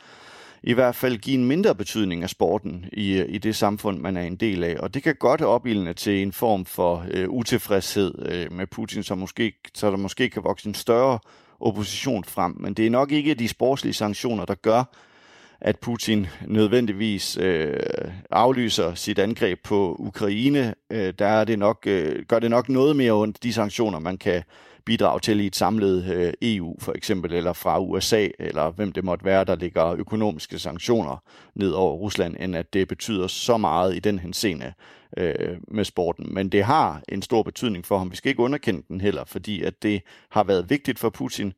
i hvert fald give en mindre betydning af sporten i, i det samfund, man er en del af. Og det kan godt opildne til en form for øh, utilfredshed øh, med Putin, så, måske, så der måske kan vokse en større opposition frem. Men det er nok ikke de sportslige sanktioner, der gør, at Putin nødvendigvis øh, aflyser sit angreb på Ukraine, øh, der er det nok, øh, gør det nok noget mere ondt, de sanktioner, man kan bidrage til i et samlet øh, EU for eksempel, eller fra USA, eller hvem det måtte være, der ligger økonomiske sanktioner ned over Rusland, end at det betyder så meget i den henseende øh, med sporten. Men det har en stor betydning for ham. Vi skal ikke underkende den heller, fordi at det har været vigtigt for Putin,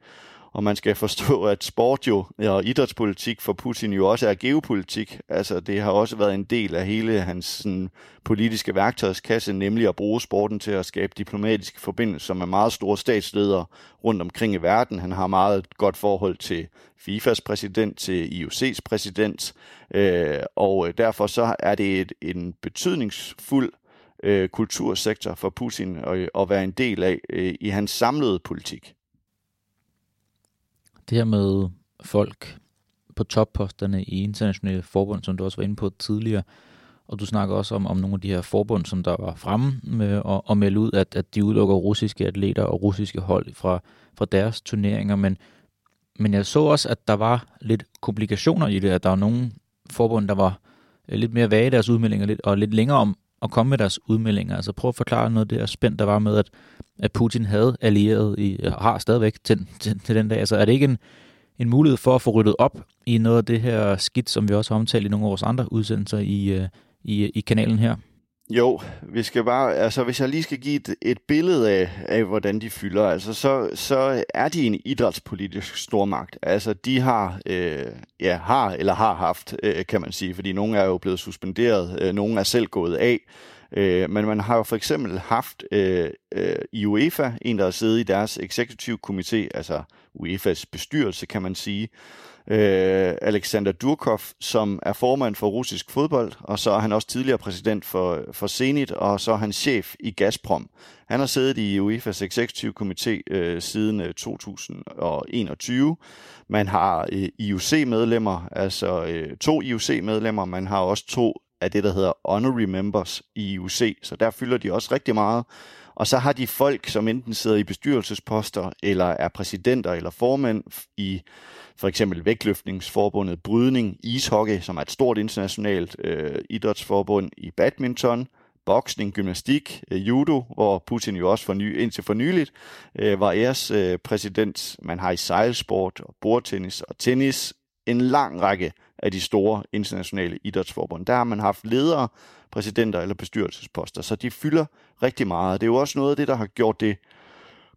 og man skal forstå, at sport jo og idrætspolitik for Putin jo også er geopolitik. Altså det har også været en del af hele hans sådan, politiske værktøjskasse, nemlig at bruge sporten til at skabe diplomatiske forbindelser med meget store statsledere rundt omkring i verden. Han har meget godt forhold til FIFAs præsident, til IOC's præsident, øh, og øh, derfor så er det et, en betydningsfuld øh, kultursektor for Putin at, at være en del af øh, i hans samlede politik det her med folk på topposterne i internationale forbund, som du også var inde på tidligere, og du snakker også om, om nogle af de her forbund, som der var fremme med at, at melde ud, at, at de udelukker russiske atleter og russiske hold fra, fra deres turneringer, men, men jeg så også, at der var lidt komplikationer i det, at der var nogle forbund, der var øh, lidt mere vage i deres udmeldinger lidt, og lidt længere om at komme med deres udmeldinger. Altså prøv at forklare noget af det her spænd, der var med, at, at Putin havde allieret i, har stadigvæk til, til, til den dag. Altså er det ikke en, en mulighed for at få ryddet op i noget af det her skidt, som vi også har omtalt i nogle af vores andre udsendelser i, øh, i, i kanalen her? Jo, vi skal bare, altså hvis jeg lige skal give et, et billede af, af, hvordan de fylder, altså så, så er de en idrætspolitisk stormagt. Altså de har, øh, ja, har eller har haft, øh, kan man sige, fordi nogle er jo blevet suspenderet, øh, nogle er selv gået af, øh, men man har jo for eksempel haft øh, øh, i UEFA, en der har siddet i deres executive komité, altså UEFA's bestyrelse, kan man sige, øh, Alexander Durkov, som er formand for russisk fodbold, og så er han også tidligere præsident for, for Zenit, og så er han chef i Gazprom. Han har siddet i UEFA's Executive komité øh, siden øh, 2021. Man har øh, IOC-medlemmer, altså øh, to IOC-medlemmer, man har også to af det, der hedder honorary members i IOC, så der fylder de også rigtig meget. Og så har de folk, som enten sidder i bestyrelsesposter, eller er præsidenter eller formænd i for eksempel vægtløftningsforbundet Brydning, ishockey, som er et stort internationalt øh, idrætsforbund i badminton, boksning, gymnastik, øh, judo, hvor Putin jo også for ny, indtil for nyligt øh, var æres øh, præsident. Man har i sejlsport og bordtennis og tennis en lang række af de store internationale idrætsforbund. Der har man haft ledere, præsidenter eller bestyrelsesposter, så de fylder rigtig meget. Det er jo også noget af det, der har gjort det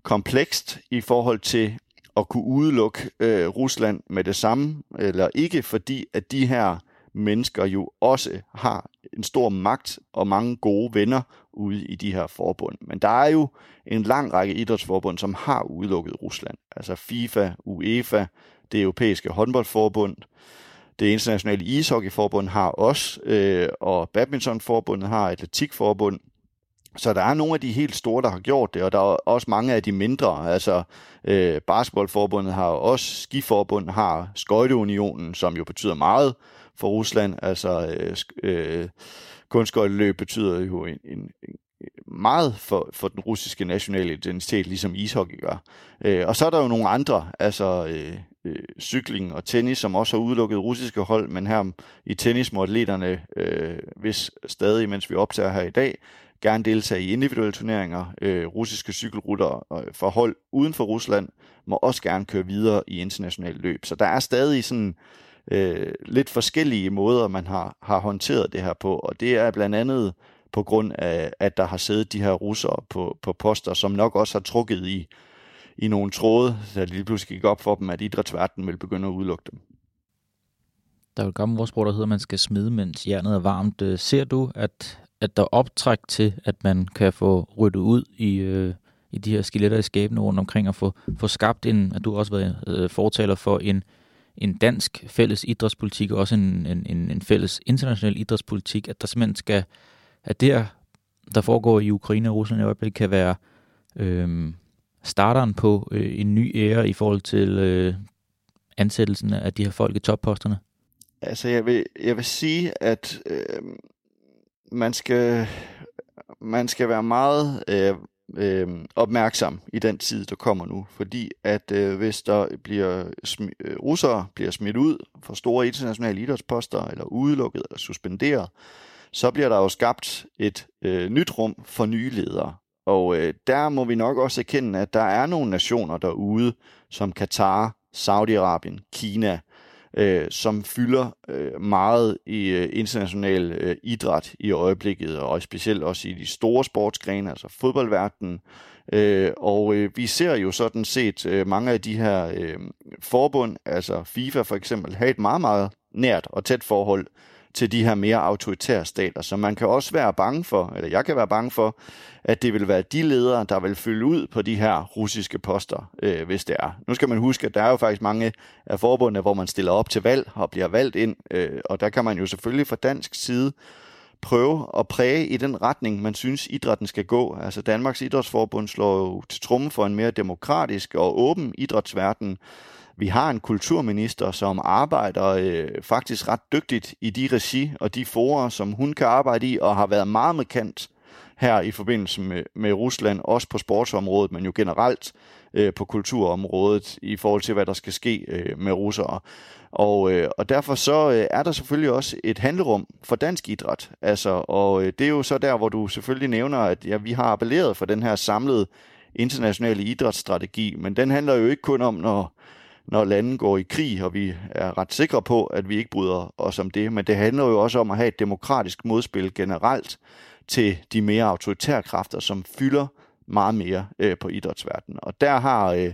komplekst i forhold til at kunne udelukke øh, Rusland med det samme, eller ikke, fordi at de her mennesker jo også har en stor magt og mange gode venner ude i de her forbund. Men der er jo en lang række idrætsforbund, som har udelukket Rusland. Altså FIFA, UEFA, det europæiske håndboldforbund, det internationale ishockeyforbund har også, øh, og badmintonforbundet har atletikforbund. Så der er nogle af de helt store, der har gjort det, og der er også mange af de mindre. Altså øh, basketballforbundet har også, skiforbundet har, skøjteunionen, som jo betyder meget for Rusland. Altså øh, øh, kunstskøjteløb betyder jo en, en, en meget for, for den russiske nationale identitet, ligesom ishockey gør. Øh, og så er der jo nogle andre, altså øh, øh, cykling og tennis, som også har udelukket russiske hold, men her i tennis må atleterne, øh, hvis stadig, mens vi optager her i dag, gerne deltage i individuelle turneringer. Øh, russiske cykelrutter øh, for hold uden for Rusland må også gerne køre videre i internationale løb. Så der er stadig sådan øh, lidt forskellige måder, man har, har håndteret det her på, og det er blandt andet på grund af, at der har siddet de her russere på, på poster, som nok også har trukket i, i nogle tråde, så det lige pludselig gik op for dem, at idrætsverdenen vil begynde at udelukke dem. Der er jo et gammelt ordsprog, der hedder, at man skal smide, mens jernet er varmt. Øh, ser du, at, at der er optræk til, at man kan få ryddet ud i, øh, i de her skeletter i skabene rundt omkring, og få, få skabt en, at du også været øh, fortaler for en, en dansk fælles idrætspolitik, og også en, en, en fælles international idrætspolitik, at der simpelthen skal, at det, der foregår i Ukraine og Rusland i øjeblikket, kan være øh, starteren på øh, en ny ære i forhold til øh, ansættelsen af de her folk i topposterne? Altså, jeg vil, jeg vil sige, at øh, man, skal, man skal være meget øh, øh, opmærksom i den tid, der kommer nu. Fordi at øh, hvis der bliver smi- øh, russere bliver smidt ud for store internationale idrætsposter, eller udelukket eller suspenderet, så bliver der jo skabt et øh, nyt rum for nye ledere. Og øh, der må vi nok også erkende, at der er nogle nationer derude, som Katar, Saudi-Arabien, Kina, øh, som fylder øh, meget i øh, international øh, idræt i øjeblikket, og specielt også i de store sportsgrene, altså fodboldverdenen. Øh, og øh, vi ser jo sådan set øh, mange af de her øh, forbund, altså FIFA for eksempel, have et meget, meget nært og tæt forhold til de her mere autoritære stater. Så man kan også være bange for, eller jeg kan være bange for, at det vil være de ledere, der vil fylde ud på de her russiske poster, øh, hvis det er. Nu skal man huske, at der er jo faktisk mange af forbundene, hvor man stiller op til valg og bliver valgt ind, øh, og der kan man jo selvfølgelig fra dansk side prøve at præge i den retning, man synes, idrætten skal gå. Altså Danmarks Idrætsforbund slår jo til tromme for en mere demokratisk og åben idrætsverden, vi har en kulturminister, som arbejder øh, faktisk ret dygtigt i de regi og de forer, som hun kan arbejde i, og har været meget markant her i forbindelse med, med Rusland, også på sportsområdet, men jo generelt øh, på kulturområdet i forhold til, hvad der skal ske øh, med russere. Og, øh, og derfor så øh, er der selvfølgelig også et handlerum for dansk idræt. Altså, og øh, det er jo så der, hvor du selvfølgelig nævner, at ja, vi har appelleret for den her samlede internationale idrætsstrategi, men den handler jo ikke kun om, når når lande går i krig, og vi er ret sikre på, at vi ikke bryder os om det. Men det handler jo også om at have et demokratisk modspil generelt til de mere autoritære kræfter, som fylder meget mere øh, på idrætsverdenen. Og der har øh,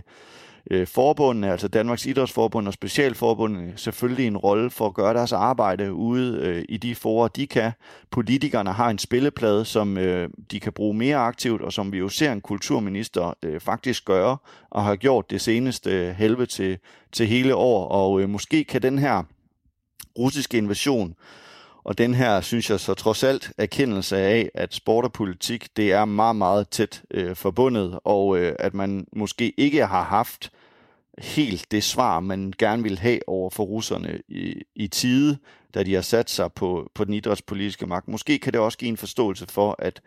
øh, forbundene, altså Danmarks Idrætsforbund og Specialforbundene, selvfølgelig en rolle for at gøre deres arbejde ude øh, i de forer, de kan. Politikerne har en spilleplade, som øh, de kan bruge mere aktivt, og som vi jo ser en kulturminister øh, faktisk gøre, og har gjort det seneste øh, helve til, til hele år. Og øh, måske kan den her russiske invasion og den her, synes jeg så trods alt, erkendelse af, at sport og politik, det er meget, meget tæt øh, forbundet, og øh, at man måske ikke har haft helt det svar, man gerne vil have over for russerne i, i tide, da de har sat sig på, på den idrætspolitiske magt. Måske kan det også give en forståelse for, at,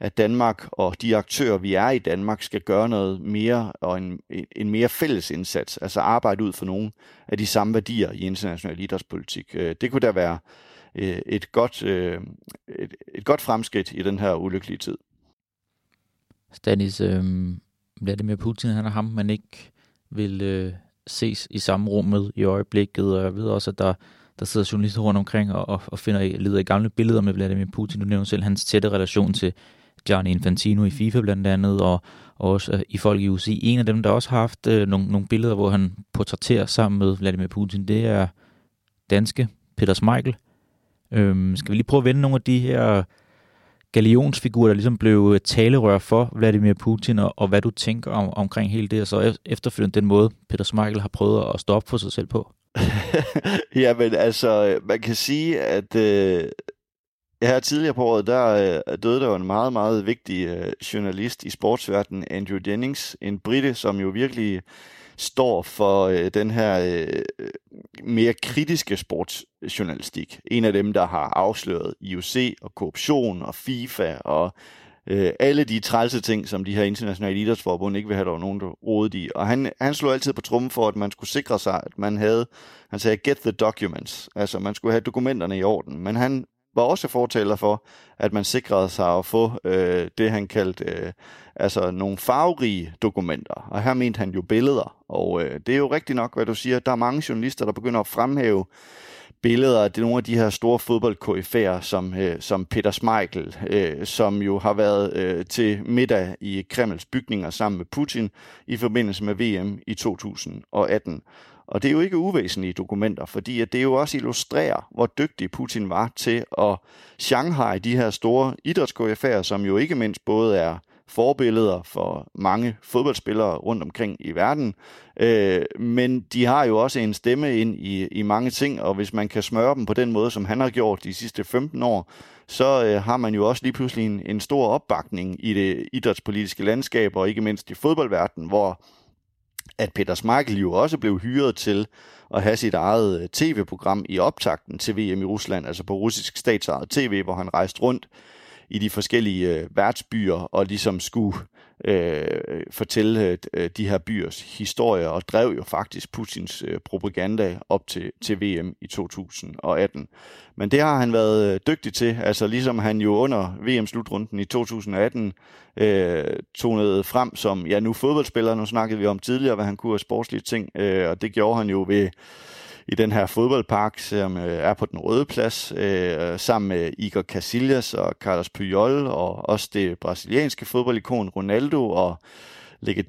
at Danmark og de aktører, vi er i Danmark, skal gøre noget mere og en, en mere fælles indsats, altså arbejde ud for nogle af de samme værdier i international idrætspolitik. Øh, det kunne da være øh, et, godt, øh, et, et godt fremskridt i den her ulykkelige tid. Stanis, øh, Vladimir Putin, han er ham, man ikke vil øh, ses i samme rum med i øjeblikket, og jeg ved også, at der, der sidder journalister rundt omkring og, og, og finder leder i gamle billeder med Vladimir Putin. Du nævner selv hans tætte relation til Gianni Infantino i FIFA blandt andet, og, og også øh, i folk i UC. En af dem, der også har haft øh, nogle, nogle billeder, hvor han portrætterer sammen med Vladimir Putin, det er danske Peter Smeichel. Øhm, skal vi lige prøve at vende nogle af de her galionsfigurer, der ligesom blev talerør for Vladimir Putin, og, og hvad du tænker om, omkring hele det, og så e- efterfølgende den måde, Peter Smeichel har prøvet at stå op for sig selv på? ja, men altså, man kan sige, at øh, her tidligere på året, der øh, døde der jo en meget, meget vigtig øh, journalist i sportsverdenen, Andrew Jennings, en brite, som jo virkelig står for øh, den her øh, mere kritiske sportsjournalistik. En af dem, der har afsløret IOC og korruption og FIFA og øh, alle de trælse ting, som de her internationale idrætsforbund ikke vil have, der var nogen, der rådede i. Og han, han slog altid på trummen for, at man skulle sikre sig, at man havde, han sagde, get the documents. Altså, man skulle have dokumenterne i orden. Men han var også fortaler for, at man sikrede sig at få øh, det, han kaldte øh, altså nogle farverige dokumenter. Og her mente han jo billeder. Og øh, det er jo rigtigt nok, hvad du siger. Der er mange journalister, der begynder at fremhæve billeder af nogle af de her store fodboldkoryfærer, som, øh, som Peter Schmeichel, øh, som jo har været øh, til middag i Kremls bygninger sammen med Putin i forbindelse med VM i 2018. Og det er jo ikke uvæsentlige dokumenter, fordi at det jo også illustrerer, hvor dygtig Putin var til at Shanghai de her store idrætskoryfærer, som jo ikke mindst både er forbilleder for mange fodboldspillere rundt omkring i verden. Øh, men de har jo også en stemme ind i, i mange ting, og hvis man kan smøre dem på den måde, som han har gjort de sidste 15 år, så øh, har man jo også lige pludselig en, en stor opbakning i det idrætspolitiske landskab, og ikke mindst i fodboldverdenen, hvor at Peter Schmeichel jo også blev hyret til at have sit eget øh, tv-program i optakten til VM i Rusland, altså på russisk statsejet tv, hvor han rejste rundt i de forskellige øh, værtsbyer og ligesom skulle øh, fortælle øh, øh, de her byers historier og drev jo faktisk Putins øh, propaganda op til, til VM i 2018. Men det har han været øh, dygtig til, altså ligesom han jo under VM-slutrunden i 2018 øh, tonede frem som, ja nu fodboldspiller, nu snakkede vi om tidligere, hvad han kunne af sportslige ting, øh, og det gjorde han jo ved i den her fodboldpark, som øh, er på den røde plads, øh, sammen med Igor Casillas og Carlos Puyol, og også det brasilianske fodboldikon Ronaldo, og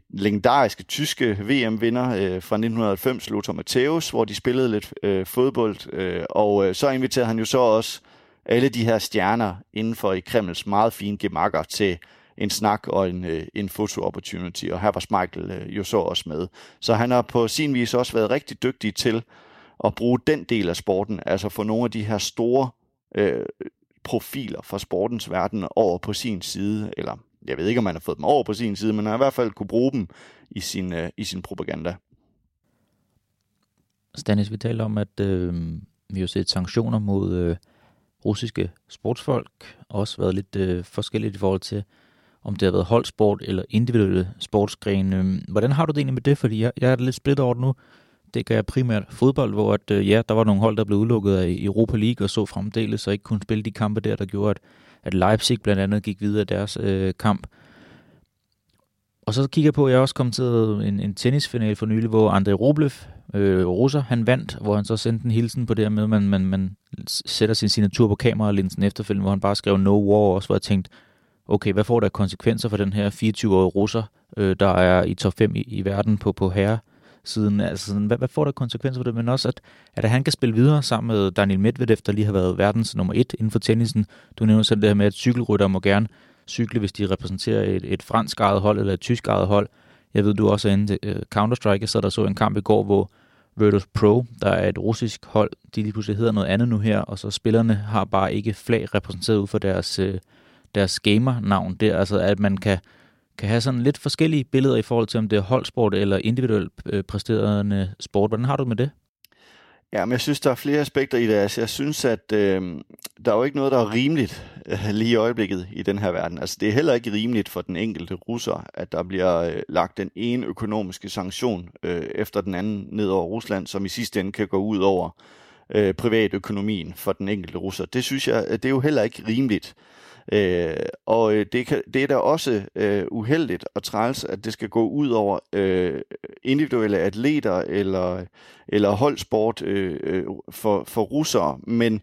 legendariske tyske VM-vinder øh, fra 1990, Lothar Matthäus, hvor de spillede lidt øh, fodbold, øh, og øh, så inviterede han jo så også alle de her stjerner inden for i Kremls meget fine gemakker til en snak og en, øh, en foto-opportunity, og her var Michael øh, jo så også med. Så han har på sin vis også været rigtig dygtig til at bruge den del af sporten, altså få nogle af de her store øh, profiler fra sportens verden over på sin side, eller jeg ved ikke, om man har fået dem over på sin side, men han har i hvert fald kunne bruge dem i sin, øh, i sin propaganda. Stanis, vi taler om, at øh, vi har set sanktioner mod øh, russiske sportsfolk, også været lidt øh, forskelligt i forhold til, om det har været holdsport eller individuelle sportsgrene. Hvordan har du det egentlig med det? Fordi jeg, jeg er lidt splittet over det nu det jeg primært fodbold, hvor at, øh, ja, der var nogle hold, der blev udelukket af Europa League og så fremdeles, og ikke kunne spille de kampe der, der gjorde, at, at Leipzig blandt andet gik videre af deres øh, kamp. Og så kigger jeg på, at jeg også kom til en, en tennisfinal for nylig, hvor André Rublev, øh, russer, han vandt, hvor han så sendte en hilsen på det her med, at man, man, man sætter sin signatur på kameralinsen efterfølgende, hvor han bare skrev no war, også hvor jeg tænkte, okay, hvad får der konsekvenser for den her 24-årige russer, øh, der er i top 5 i, i verden på, på herre siden. Altså, sådan, hvad, hvad får der konsekvenser for det? Men også, at, at han kan spille videre sammen med Daniel Medvedev, der lige har været verdens nummer et inden for tennisen. Du nævner selv det her med, at cykelrytter må gerne cykle, hvis de repræsenterer et, et fransk eget hold eller et tysk eget hold. Jeg ved, du også er inde uh, Counter-Strike, så der så en kamp i går, hvor Virtus Pro, der er et russisk hold, de lige pludselig hedder noget andet nu her, og så spillerne har bare ikke flag repræsenteret ud for deres, uh, deres gamer-navn der, altså at man kan kan have sådan lidt forskellige billeder i forhold til, om det er holdsport eller individuelt øh, præsterende sport. Hvordan har du med det? Ja, men jeg synes, der er flere aspekter i det. Altså, jeg synes, at øh, der er jo ikke noget, der er rimeligt øh, lige i øjeblikket i den her verden. Altså, det er heller ikke rimeligt for den enkelte russer, at der bliver øh, lagt den ene økonomiske sanktion øh, efter den anden ned over Rusland, som i sidste ende kan gå ud over øh, privatøkonomien for den enkelte russer. Det synes jeg, det er jo heller ikke rimeligt. Øh, og øh, det, kan, det er da også øh, uheldigt og træls, at det skal gå ud over øh, individuelle atleter eller, eller holdsport øh, øh, for, for russere. Men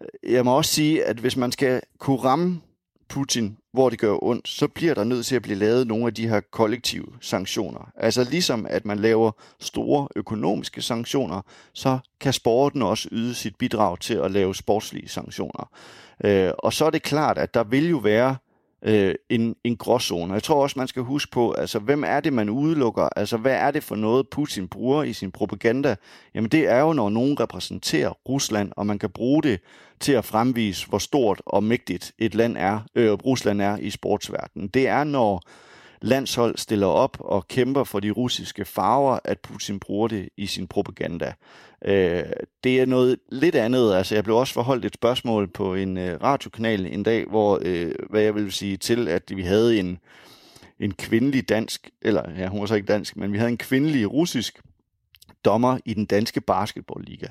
øh, jeg må også sige, at hvis man skal kunne ramme Putin, hvor det gør ondt, så bliver der nødt til at blive lavet nogle af de her kollektive sanktioner. Altså ligesom at man laver store økonomiske sanktioner, så kan sporten også yde sit bidrag til at lave sportslige sanktioner. Øh, og så er det klart, at der vil jo være øh, en, en gråzone. Jeg tror også, man skal huske på, altså, hvem er det, man udelukker? Altså, hvad er det for noget, Putin bruger i sin propaganda? Jamen, det er jo, når nogen repræsenterer Rusland, og man kan bruge det til at fremvise, hvor stort og mægtigt et land er, øh, Rusland er i sportsverdenen. Det er, når landshold stiller op og kæmper for de russiske farver, at Putin bruger det i sin propaganda. Øh, det er noget lidt andet. Altså, jeg blev også forholdt et spørgsmål på en øh, radiokanal en dag, hvor, øh, hvad jeg vil sige til, at vi havde en, en kvindelig dansk, eller ja, hun var så ikke dansk, men vi havde en kvindelig russisk dommer i den danske basketballliga.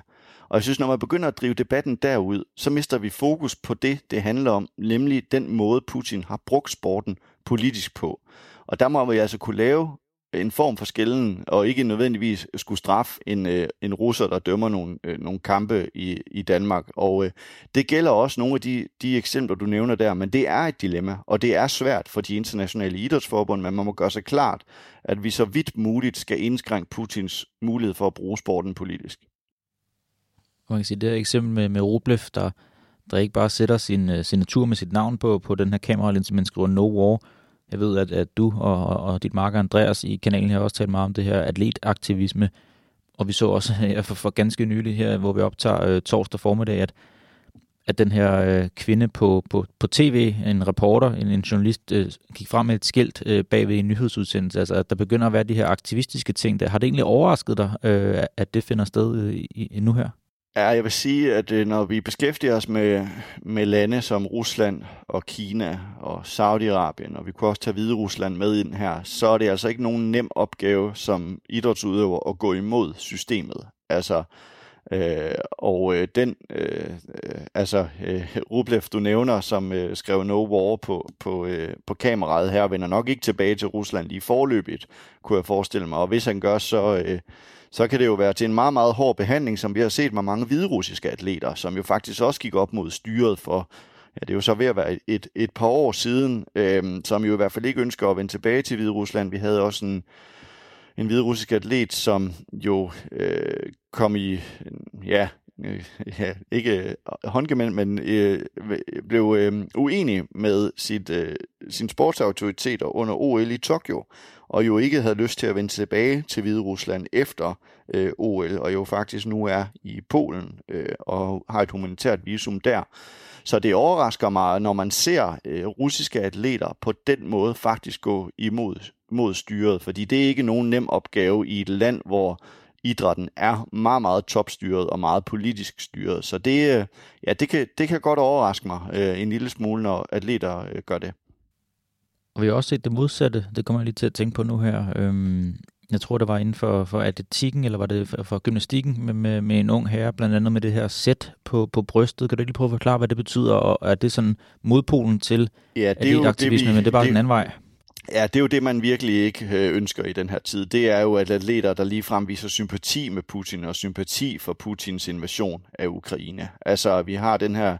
Og jeg synes, når man begynder at drive debatten derud, så mister vi fokus på det, det handler om, nemlig den måde, Putin har brugt sporten politisk på. Og der må vi altså kunne lave en form for skælden, og ikke nødvendigvis skulle straffe en, øh, en russer, der dømmer nogle, øh, nogle kampe i, i Danmark. Og øh, det gælder også nogle af de, de eksempler, du nævner der, men det er et dilemma, og det er svært for de internationale idrætsforbund, men man må gøre sig klart, at vi så vidt muligt skal indskrænke Putins mulighed for at bruge sporten politisk. Man kan sige, det her eksempel med, med Rublev, der, der ikke bare sætter sin øh, uh, signatur med sit navn på, på den her kameralinse, men skriver no war, jeg ved, at, at du og, og dit marker Andreas i kanalen har også talt meget om det her atletaktivisme, og vi så også her for, for ganske nylig her, hvor vi optager øh, torsdag formiddag, at, at den her øh, kvinde på, på, på tv, en reporter, en, en journalist, øh, gik frem med et skilt øh, bagved en nyhedsudsendelse. Altså, at der begynder at være de her aktivistiske ting der. Har det egentlig overrasket dig, øh, at det finder sted øh, i, nu her? Ja, jeg vil sige, at øh, når vi beskæftiger os med, med lande som Rusland og Kina og Saudi-Arabien, og vi kunne også tage Hvide Rusland med ind her, så er det altså ikke nogen nem opgave som idrætsudøver at gå imod systemet. Altså, øh, og øh, den, øh, øh altså øh, Rublev, du nævner, som øh, skrev No War på, på, øh, på kameraet her, vender nok ikke tilbage til Rusland lige forløbigt, kunne jeg forestille mig. Og hvis han gør, så... Øh, så kan det jo være til en meget, meget hård behandling, som vi har set med mange hviderussiske atleter, som jo faktisk også gik op mod styret for, ja, det er jo så ved at være et, et par år siden, øh, som jo i hvert fald ikke ønsker at vende tilbage til Hvide Rusland. Vi havde også en, en hviderussisk atlet, som jo øh, kom i, ja, øh, ja, ikke håndgemænd, men øh, blev øh, uenig med sit, øh, sin sportsautoriteter under OL i Tokyo, og jo ikke havde lyst til at vende tilbage til Hvide Rusland efter øh, OL, og jo faktisk nu er i Polen øh, og har et humanitært visum der. Så det overrasker mig, når man ser øh, russiske atleter på den måde faktisk gå imod mod styret, fordi det er ikke nogen nem opgave i et land, hvor idrætten er meget, meget topstyret og meget politisk styret. Så det, øh, ja, det, kan, det kan godt overraske mig øh, en lille smule, når atleter øh, gør det. Og vi har også set det modsatte. Det kommer jeg lige til at tænke på nu her. Øhm, jeg tror, det var inden for, for atletikken, eller var det for, for gymnastikken, med, med, med en ung herre, blandt andet med det her sæt på, på brystet. Kan du ikke lige prøve at forklare, hvad det betyder, og er det sådan modpolen til ja, det er jo aktivisme, det, vi, men det er bare det, den anden vej? Ja, det er jo det, man virkelig ikke øh, ønsker i den her tid. Det er jo, at atleter, der lige frem viser sympati med Putin og sympati for Putins invasion af Ukraine. Altså, vi har den her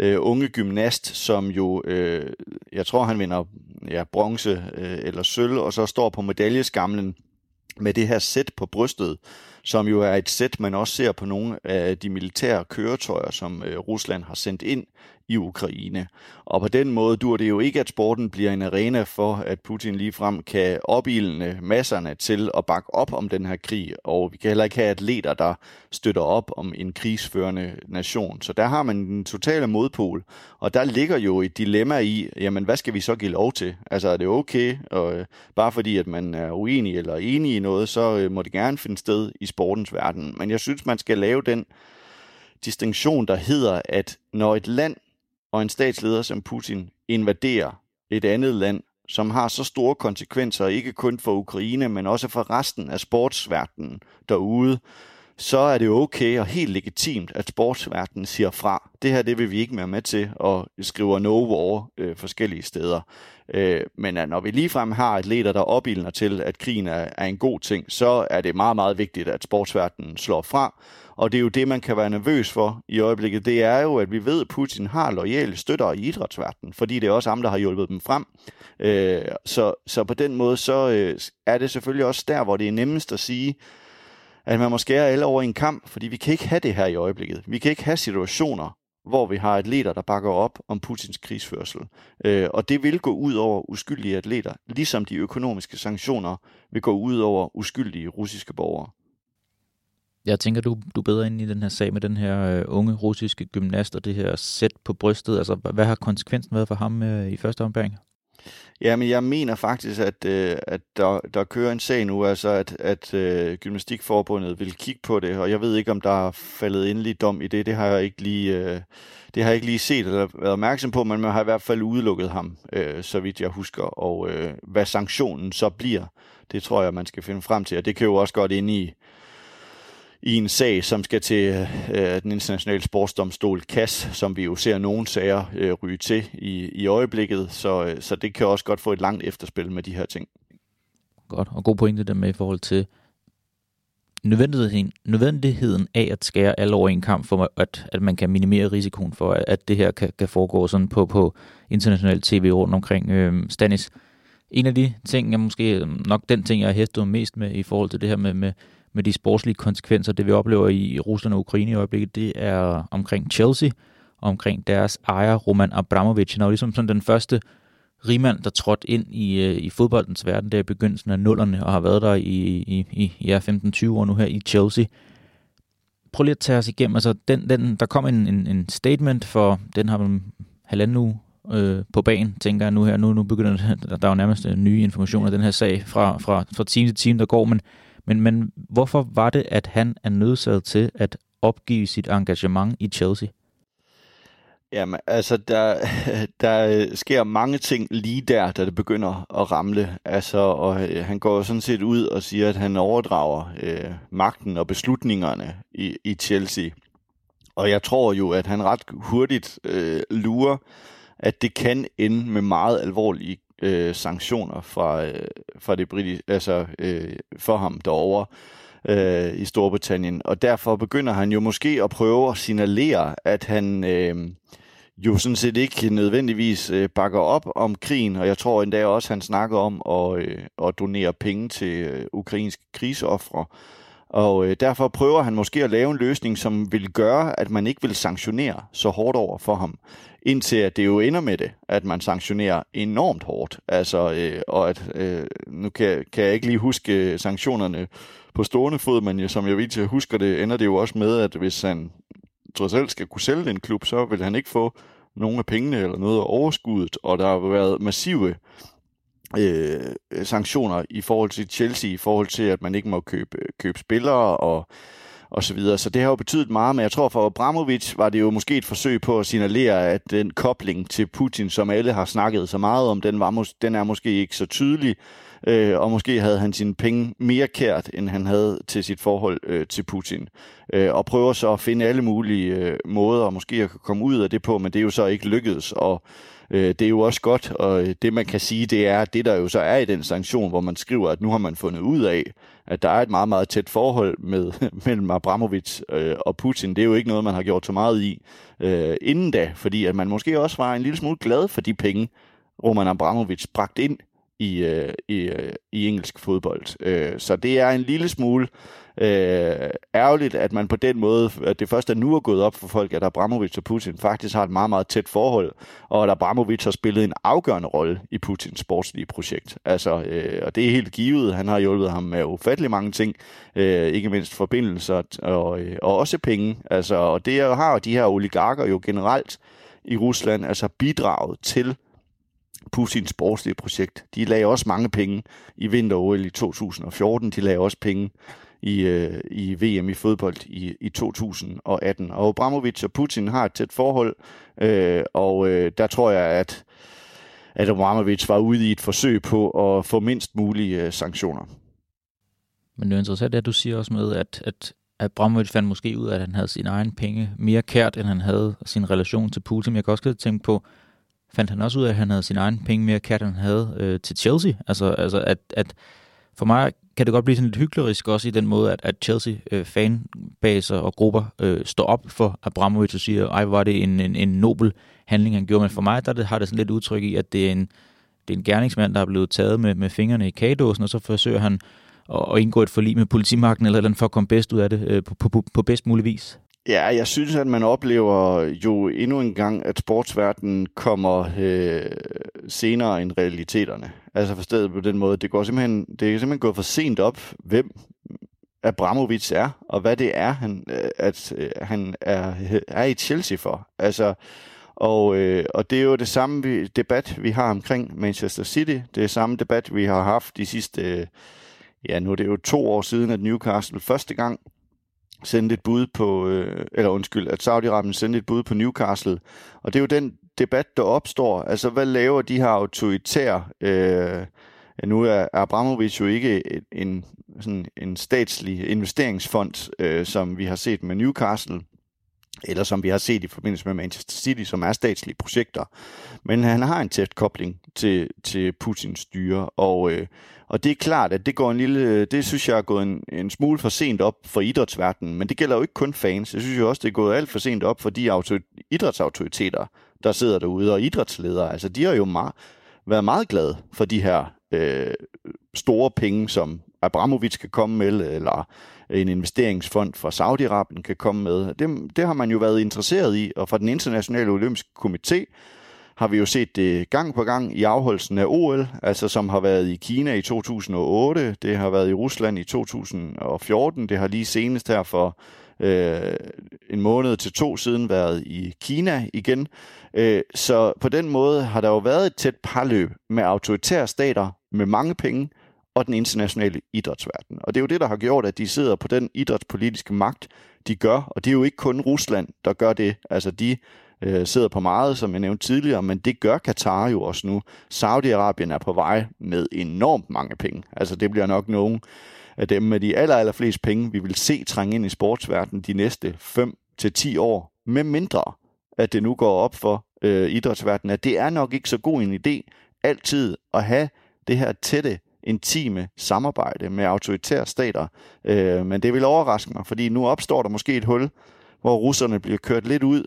øh, unge gymnast, som jo, øh, jeg tror, han vinder ja, bronze øh, eller sølv, og så står på medaljeskamlen med det her sæt på brystet, som jo er et sæt, man også ser på nogle af de militære køretøjer, som øh, Rusland har sendt ind i Ukraine. Og på den måde dur det jo ikke, at sporten bliver en arena for, at Putin ligefrem kan opildne masserne til at bakke op om den her krig, og vi kan heller ikke have atleter, der støtter op om en krigsførende nation. Så der har man den totale modpol, og der ligger jo et dilemma i, jamen hvad skal vi så give lov til? Altså er det okay, og øh, bare fordi at man er uenig eller enig i noget, så øh, må det gerne finde sted i sportens verden. Men jeg synes, man skal lave den distinktion, der hedder, at når et land og en statsleder som Putin invaderer et andet land, som har så store konsekvenser, ikke kun for Ukraine, men også for resten af sportsverdenen derude, så er det okay og helt legitimt, at sportsverdenen siger fra. Det her, det vil vi ikke være med til, og skriver no war øh, forskellige steder. Øh, men at når vi ligefrem har atleter, der opildner til, at krigen er, er en god ting, så er det meget, meget vigtigt, at sportsverdenen slår fra. Og det er jo det, man kan være nervøs for i øjeblikket. Det er jo, at vi ved, at Putin har lojale støtter i idrætsverdenen, fordi det er også ham, der har hjulpet dem frem. Øh, så, så på den måde, så øh, er det selvfølgelig også der, hvor det er nemmest at sige, at man må skære alle over en kamp, fordi vi kan ikke have det her i øjeblikket. Vi kan ikke have situationer, hvor vi har atleter, der bakker op om Putins krigsførsel. Øh, og det vil gå ud over uskyldige atleter, ligesom de økonomiske sanktioner vil gå ud over uskyldige russiske borgere. Jeg tænker, du, du er bedre ind i den her sag med den her øh, unge russiske gymnast og det her sæt på brystet. Altså, hvad har konsekvensen været for ham øh, i første omgang? Jamen, jeg mener faktisk, at, øh, at der, der kører en sag nu, altså at, at øh, Gymnastikforbundet vil kigge på det, og jeg ved ikke, om der er faldet endelig dom i det. Det har jeg ikke lige, øh, det har jeg ikke lige set eller været opmærksom på, men man har i hvert fald udelukket ham, øh, så vidt jeg husker. Og øh, hvad sanktionen så bliver, det tror jeg, man skal finde frem til, og det kan jo også godt ind i i en sag, som skal til øh, den internationale sportsdomstol CAS, som vi jo ser nogle sager øh, ryge til i, i øjeblikket, så, øh, så det kan også godt få et langt efterspil med de her ting. Godt, og god pointe der med i forhold til nødvendigheden, nødvendigheden af at skære alle over en kamp, for at, at man kan minimere risikoen for, at det her kan, kan foregå sådan på, på international tv rundt omkring. Øh, Stanis, en af de ting, jeg måske øhm, nok den ting, jeg har hæftet mest med i forhold til det her med, med med de sportslige konsekvenser, det vi oplever i Rusland og Ukraine i øjeblikket, det er omkring Chelsea, omkring deres ejer Roman Abramovich. Han er jo ligesom sådan den første rigmand, der trådte ind i, øh, i fodboldens verden der i begyndelsen af nullerne, og har været der i, i, i ja, 15-20 år nu her i Chelsea. Prøv lige at tage os igennem. Altså, den, den, der kom en, en, en statement for, den har man halvanden uge øh, på banen, tænker jeg nu her. Nu, nu begynder der, der er jo nærmest nye informationer af den her sag fra, fra, fra time til time, der går, men men, men hvorfor var det, at han er nødsaget til at opgive sit engagement i Chelsea? Jamen, altså, der, der øh, sker mange ting lige der, da det begynder at ramle. Altså, og øh, han går sådan set ud og siger, at han overdrager øh, magten og beslutningerne i, i Chelsea. Og jeg tror jo, at han ret hurtigt øh, lurer, at det kan ende med meget alvorlige øh, sanktioner fra, øh, fra det britiske, altså øh, for ham derovre øh, i Storbritannien. Og derfor begynder han jo måske at prøve at signalere, at han øh, jo sådan set ikke nødvendigvis øh, bakker op om krigen, og jeg tror endda også, han snakker om at, øh, at donere penge til øh, ukrainske krigsoffre. Og øh, derfor prøver han måske at lave en løsning, som vil gøre, at man ikke vil sanktionere så hårdt over for ham indtil at det jo ender med det, at man sanktionerer enormt hårdt. Altså, øh, og at, øh, nu kan, kan jeg ikke lige huske øh, sanktionerne på stående fod, men som jeg vidt husker det, ender det jo også med, at hvis han trods alt skal kunne sælge den klub, så vil han ikke få nogle af pengene eller noget af overskuddet, og der har været massive øh, sanktioner i forhold til Chelsea, i forhold til, at man ikke må købe, øh, købe spillere, og og så videre. Så det har jo betydet meget, men jeg tror for Abramovic var det jo måske et forsøg på at signalere, at den kobling til Putin, som alle har snakket så meget om, den, var mås- den er måske ikke så tydelig, øh, og måske havde han sine penge mere kært, end han havde til sit forhold øh, til Putin. Øh, og prøver så at finde alle mulige øh, måder, måske at komme ud af det på, men det er jo så ikke lykkedes, og øh, det er jo også godt, og øh, det man kan sige, det er, det der jo så er i den sanktion, hvor man skriver, at nu har man fundet ud af, at der er et meget, meget tæt forhold med, mellem Abramovic øh, og Putin. Det er jo ikke noget, man har gjort så meget i øh, inden da, fordi at man måske også var en lille smule glad for de penge, Roman Abramovic bragt ind i, øh, i, øh, i engelsk fodbold. Øh, så det er en lille smule øh, ærgerligt, at man på den måde, at det først er nu er gået op for folk, at Abramovic og Putin faktisk har et meget, meget tæt forhold, og at Abramovic har spillet en afgørende rolle i Putins sportslige projekt. Altså, øh, og det er helt givet. Han har hjulpet ham med ufattelig mange ting, øh, ikke mindst forbindelser og, øh, og også penge. Altså, og det har de her oligarker jo generelt i Rusland altså bidraget til Putins sportslige projekt. De lagde også mange penge i vinter i 2014. De lagde også penge i, øh, i VM i fodbold i, i 2018. Og Obramovic og Putin har et tæt forhold, øh, og øh, der tror jeg, at, at Obramovic var ude i et forsøg på at få mindst mulige øh, sanktioner. Men det er interessant, at du siger også med, at, at Abramovic fandt måske ud af, at han havde sin egen penge mere kært, end han havde sin relation til Putin. Jeg kan også tænke på, fandt han også ud af, at han havde sin egen penge mere kat end han havde øh, til Chelsea. Altså, altså at, at for mig kan det godt blive sådan lidt hyklerisk også i den måde, at, at Chelsea øh, fanbaser og grupper øh, står op for Abramovic og siger, ej, var det en, en, en nobel handling, han gjorde. Men for mig der det, har det sådan lidt udtryk i, at det er en, det er en gerningsmand, der er blevet taget med, med fingrene i kagedåsen, og så forsøger han at, at indgå et forlig med politimagten eller, eller for at komme bedst ud af det øh, på, på, på bedst mulig vis. Ja, jeg synes, at man oplever jo endnu en gang, at sportsverdenen kommer øh, senere end realiteterne. Altså forstået på den måde, det går simpelthen, det er simpelthen gået for sent op, hvem Abramovic er, og hvad det er, han, øh, at øh, han er, er i Chelsea for. Altså, og, øh, og det er jo det samme vi, debat, vi har omkring Manchester City. Det er samme debat, vi har haft de sidste, øh, ja nu er det jo to år siden, at Newcastle første gang sendte et bud på, øh, eller undskyld, at Saudi-Arabien sendte et bud på Newcastle. Og det er jo den debat, der opstår. Altså, hvad laver de her autoritære... Øh, nu er Abramovic jo ikke en, sådan en statslig investeringsfond, øh, som vi har set med Newcastle, eller som vi har set i forbindelse med Manchester City, som er statslige projekter. Men han har en tæt kobling til, til Putins styre, og, øh, og det er klart, at det går en lille, det synes jeg er gået en, en smule for sent op for idrætsverdenen, men det gælder jo ikke kun fans. Jeg synes jo også, det er gået alt for sent op for de autor- idrætsautoriteter, der sidder derude, og idrætsledere. Altså, de har jo meget, været meget glade for de her øh, store penge, som Abramovic kan komme med, eller en investeringsfond fra Saudi-Arabien kan komme med. Det, det har man jo været interesseret i, og fra den internationale olympiske komité har vi jo set det gang på gang i afholdelsen af OL, altså som har været i Kina i 2008, det har været i Rusland i 2014, det har lige senest her for øh, en måned til to siden været i Kina igen. Øh, så på den måde har der jo været et tæt parløb med autoritære stater med mange penge, og den internationale idrætsverden. Og det er jo det, der har gjort, at de sidder på den idrætspolitiske magt, de gør. Og det er jo ikke kun Rusland, der gør det. Altså de øh, sidder på meget, som jeg nævnte tidligere, men det gør Katar jo også nu. Saudi-Arabien er på vej med enormt mange penge. Altså det bliver nok nogen af dem med de aller, aller flest penge, vi vil se trænge ind i sportsverdenen de næste 5 til 10 år, med mindre at det nu går op for øh, idrætsverdenen, at det er nok ikke så god en idé altid at have det her tætte intime samarbejde med autoritære stater. Øh, men det vil overraske mig, fordi nu opstår der måske et hul, hvor russerne bliver kørt lidt ud.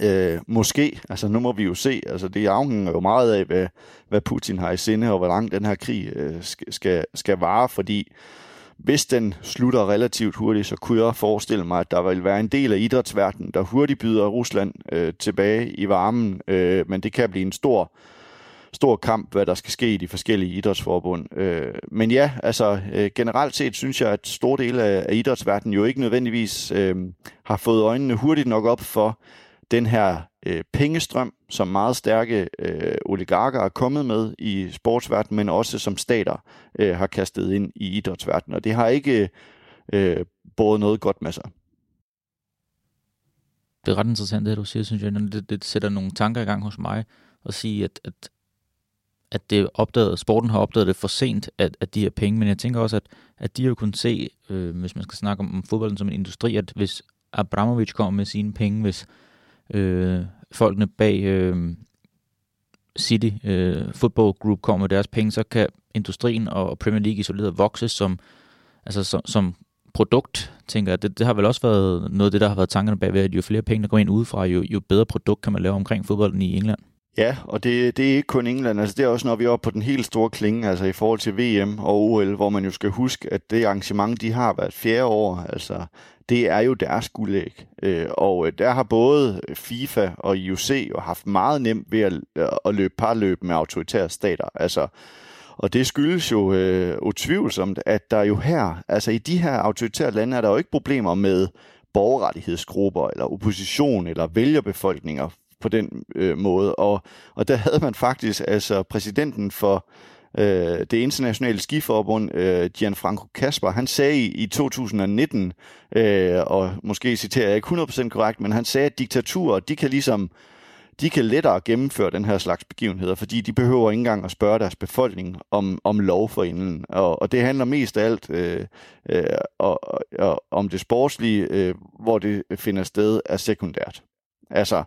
Øh, måske, altså nu må vi jo se, altså det afhænger jo meget af, hvad, hvad Putin har i sinde, og hvor lang den her krig øh, skal, skal vare, fordi hvis den slutter relativt hurtigt, så kunne jeg forestille mig, at der vil være en del af idrætsverdenen, der hurtigt byder Rusland øh, tilbage i varmen, øh, men det kan blive en stor stor kamp, hvad der skal ske i de forskellige idrætsforbund. Øh, men ja, altså øh, generelt set synes jeg, at store dele af, af idrætsverdenen jo ikke nødvendigvis øh, har fået øjnene hurtigt nok op for den her øh, pengestrøm, som meget stærke øh, oligarker er kommet med i sportsverdenen, men også som stater øh, har kastet ind i idrætsverdenen. Og det har ikke øh, båret noget godt med sig. Det er ret interessant, det du siger, synes jeg. Det, det sætter nogle tanker i gang hos mig at sige, at, at at det opdaget, sporten har opdaget det for sent, at, at de her penge, men jeg tænker også, at, at de har kunnet se, øh, hvis man skal snakke om, om fodbolden som en industri, at hvis Abramovic kommer med sine penge, hvis øh, folkene bag øh, City øh, Football Group kommer med deres penge, så kan industrien og Premier League isoleret vokse som, altså som, som produkt, tænker jeg. Det, det har vel også været noget af det, der har været tankerne bag ved, at jo flere penge, der går ind udefra, jo, jo bedre produkt kan man lave omkring fodbolden i England. Ja, og det, det er ikke kun England, altså det er også, når vi er oppe på den helt store klinge, altså i forhold til VM og OL, hvor man jo skal huske, at det arrangement, de har været fjerde år, altså det er jo deres guldæg. Øh, og øh, der har både FIFA og IOC jo haft meget nemt ved at, øh, at løbe parløb med autoritære stater. Altså, og det skyldes jo øh, utvivlsomt, at der jo her, altså i de her autoritære lande, er der jo ikke problemer med borgerrettighedsgrupper, eller opposition, eller vælgerbefolkninger, på den øh, måde. Og, og der havde man faktisk altså præsidenten for øh, det internationale skiforbund, øh, Gianfranco Kasper, han sagde i, i 2019, øh, og måske citerer jeg ikke 100% korrekt, men han sagde, at diktaturer, de kan ligesom de kan lettere gennemføre den her slags begivenheder, fordi de behøver ikke engang at spørge deres befolkning om, om lov for inden. Og, og det handler mest af alt øh, øh, og, og, om om det sportslige, øh, hvor det finder sted, er sekundært. Altså,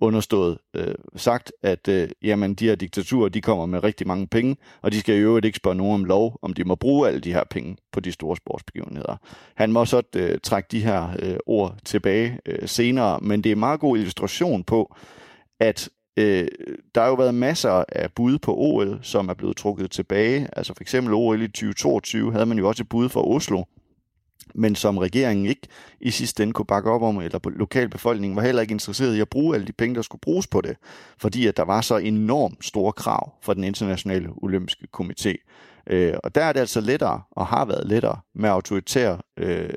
understået øh, sagt, at øh, jamen, de her diktaturer, de kommer med rigtig mange penge, og de skal i øvrigt ikke spørge nogen om lov, om de må bruge alle de her penge på de store sportsbegivenheder. Han må så øh, trække de her øh, ord tilbage øh, senere, men det er en meget god illustration på, at øh, der har jo været masser af bud på OL, som er blevet trukket tilbage. Altså for eksempel OL i 2022 havde man jo også et bud for Oslo, men som regeringen ikke i sidste ende kunne bakke op om, eller lokalbefolkningen var heller ikke interesseret i at bruge alle de penge, der skulle bruges på det, fordi at der var så enormt store krav fra den internationale olympiske komité. Øh, og der er det altså lettere, og har været lettere, med autoritære øh,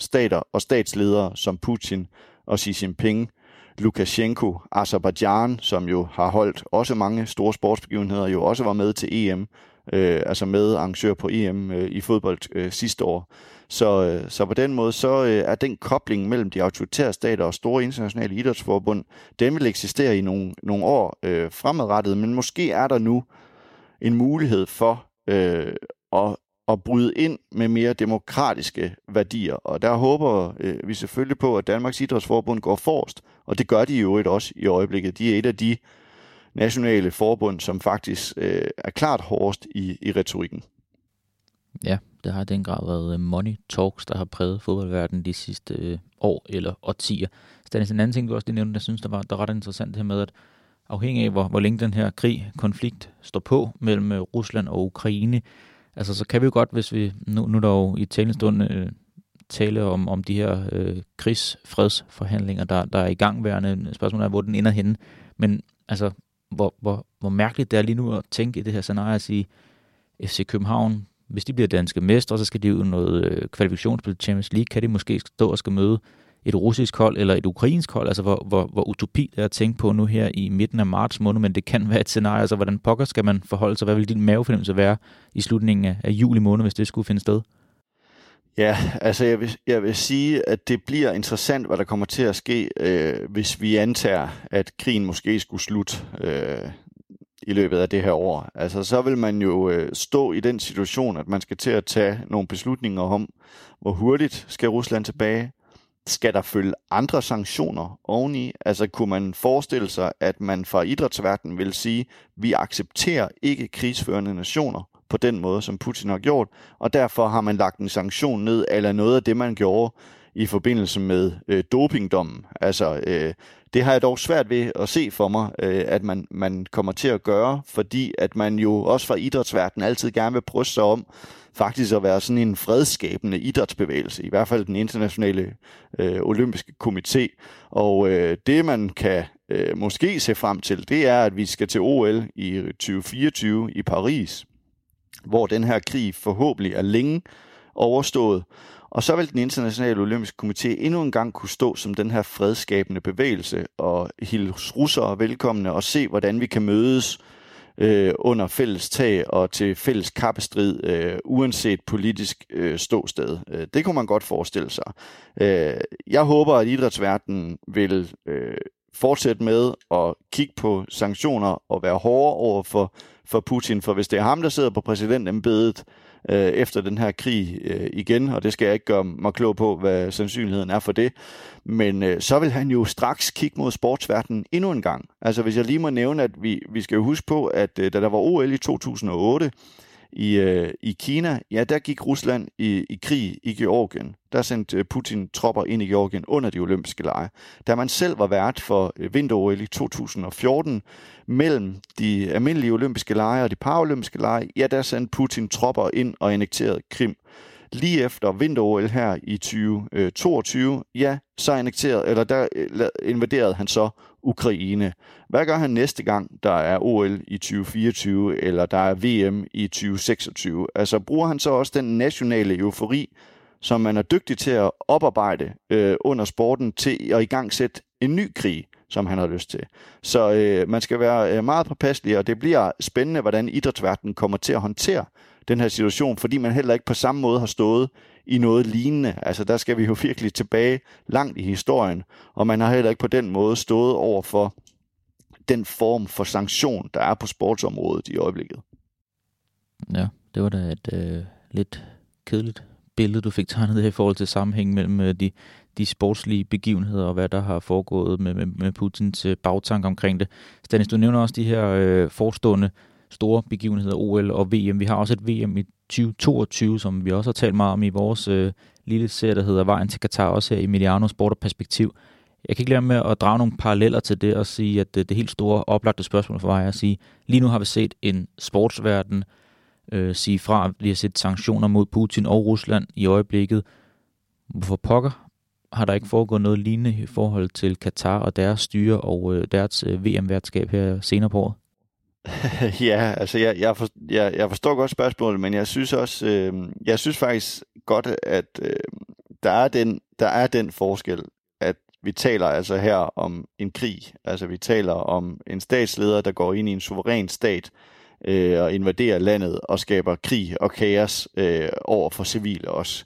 stater og statsledere som Putin og Xi Jinping, Lukashenko, Azerbaijan, som jo har holdt også mange store sportsbegivenheder, jo også var med til EM, øh, altså med arrangør på EM øh, i fodbold øh, sidste år. Så, øh, så på den måde, så øh, er den kobling mellem de autoritære stater og store internationale idrætsforbund, den vil eksistere i nogle, nogle år øh, fremadrettet, men måske er der nu en mulighed for øh, at, at bryde ind med mere demokratiske værdier. Og der håber øh, vi selvfølgelig på, at Danmarks Idrætsforbund går forrest, og det gør de jo øvrigt også i øjeblikket. De er et af de nationale forbund, som faktisk øh, er klart hårdest i, i retorikken. Ja, det har i den grad været øh, money talks, der har præget fodboldverdenen de sidste øh, år eller årtier. Stanis, en anden ting, du også lige nævnte, der synes, der var, der ret interessant det her med, at afhængig af, hvor, hvor længe den her krig, konflikt står på mellem øh, Rusland og Ukraine, altså så kan vi jo godt, hvis vi, nu, nu dog der jo i talestund øh, tale om, om de her øh, krigsfredsforhandlinger, der, der er i gangværende. Spørgsmålet er, hvor den ender henne. Men altså, hvor, hvor, hvor mærkeligt det er lige nu at tænke i det her scenarie at sige, FC København hvis de bliver danske mestre, så skal de jo noget øh, kvalifikationsspil til Champions League. Kan de måske stå og skal møde et russisk hold eller et ukrainsk hold? Altså, hvor, hvor, hvor utopi det er at tænke på nu her i midten af marts måned, men det kan være et scenarie. Altså, hvordan pokker skal man forholde sig? Hvad vil din mavefornemmelse være i slutningen af, af juli måned, hvis det skulle finde sted? Ja, altså jeg vil, jeg vil sige, at det bliver interessant, hvad der kommer til at ske, øh, hvis vi antager, at krigen måske skulle slutte øh, i løbet af det her år. Altså, så vil man jo øh, stå i den situation, at man skal til at tage nogle beslutninger om, hvor hurtigt skal Rusland tilbage. Skal der følge andre sanktioner oveni? Altså, kunne man forestille sig, at man fra idrætsverdenen vil sige, vi accepterer ikke krigsførende nationer på den måde, som Putin har gjort, og derfor har man lagt en sanktion ned, eller noget af det, man gjorde i forbindelse med øh, dopingdommen. Altså, øh, det har jeg dog svært ved at se for mig, øh, at man, man kommer til at gøre, fordi at man jo også fra idrætsverdenen altid gerne vil bryste sig om faktisk at være sådan en fredskabende idrætsbevægelse, i hvert fald den internationale øh, olympiske komité. Og øh, det man kan øh, måske se frem til, det er, at vi skal til OL i 2024 i Paris, hvor den her krig forhåbentlig er længe overstået, og så vil den internationale olympiske komité endnu en gang kunne stå som den her fredskabende bevægelse og hilse russere velkomne og se, hvordan vi kan mødes øh, under fælles tag og til fælles kappestrid, øh, uanset politisk øh, ståsted. Øh, det kunne man godt forestille sig. Øh, jeg håber, at idrætsverdenen vil øh, fortsætte med at kigge på sanktioner og være hårde over for, for Putin, for hvis det er ham, der sidder på præsidentembedet, øh, efter den her krig øh, igen, og det skal jeg ikke gøre mig klog på, hvad sandsynligheden er for det. Men øh, så vil han jo straks kigge mod sportsverdenen endnu en gang. Altså hvis jeg lige må nævne, at vi, vi skal jo huske på, at øh, da der var OL i 2008, i, øh, i Kina, ja, der gik Rusland i, i krig i Georgien. Der sendte øh, Putin tropper ind i Georgien under de olympiske lege. Da man selv var vært for øh, vinter i 2014, mellem de almindelige olympiske lege og de paralympiske lege, ja, der sendte Putin tropper ind og annekterede Krim. Lige efter vinter-OL her i 2022, øh, ja, så annekterede, eller der øh, invaderede han så Ukraine. Hvad gør han næste gang, der er OL i 2024, eller der er VM i 2026? Altså bruger han så også den nationale eufori, som man er dygtig til at oparbejde øh, under sporten, til at i gang sætte en ny krig, som han har lyst til. Så øh, man skal være øh, meget påpasselig, og det bliver spændende, hvordan idrætsverdenen kommer til at håndtere den her situation, fordi man heller ikke på samme måde har stået i noget lignende. Altså der skal vi jo virkelig tilbage langt i historien, og man har heller ikke på den måde stået over for den form for sanktion, der er på sportsområdet i øjeblikket. Ja, det var da et øh, lidt kedeligt billede, du fik tegnet her i forhold til sammenhæng mellem øh, de, de sportslige begivenheder og hvad der har foregået med, med, med Putins øh, bagtanke omkring det. Stanis, du nævner også de her øh, forestående store begivenheder, OL og VM. Vi har også et VM i 2022, som vi også har talt meget om i vores øh, lille serie, der hedder Vejen til Katar, også her i Mediano Sport og Perspektiv. Jeg kan ikke lade med at drage nogle paralleller til det og sige, at det, det helt store oplagte spørgsmål for mig er at sige, lige nu har vi set en sportsverden øh, sige fra, vi har set sanktioner mod Putin og Rusland i øjeblikket. Hvorfor pokker har der ikke foregået noget lignende i forhold til Katar og deres styre og øh, deres øh, VM-værtskab her senere på året? ja, altså jeg, jeg, for, jeg, jeg forstår godt spørgsmålet, men jeg synes også, øh, jeg synes faktisk godt, at øh, der, er den, der er den forskel, at vi taler altså her om en krig. Altså vi taler om en statsleder, der går ind i en suveræn stat øh, og invaderer landet og skaber krig og kaos øh, over for civile også.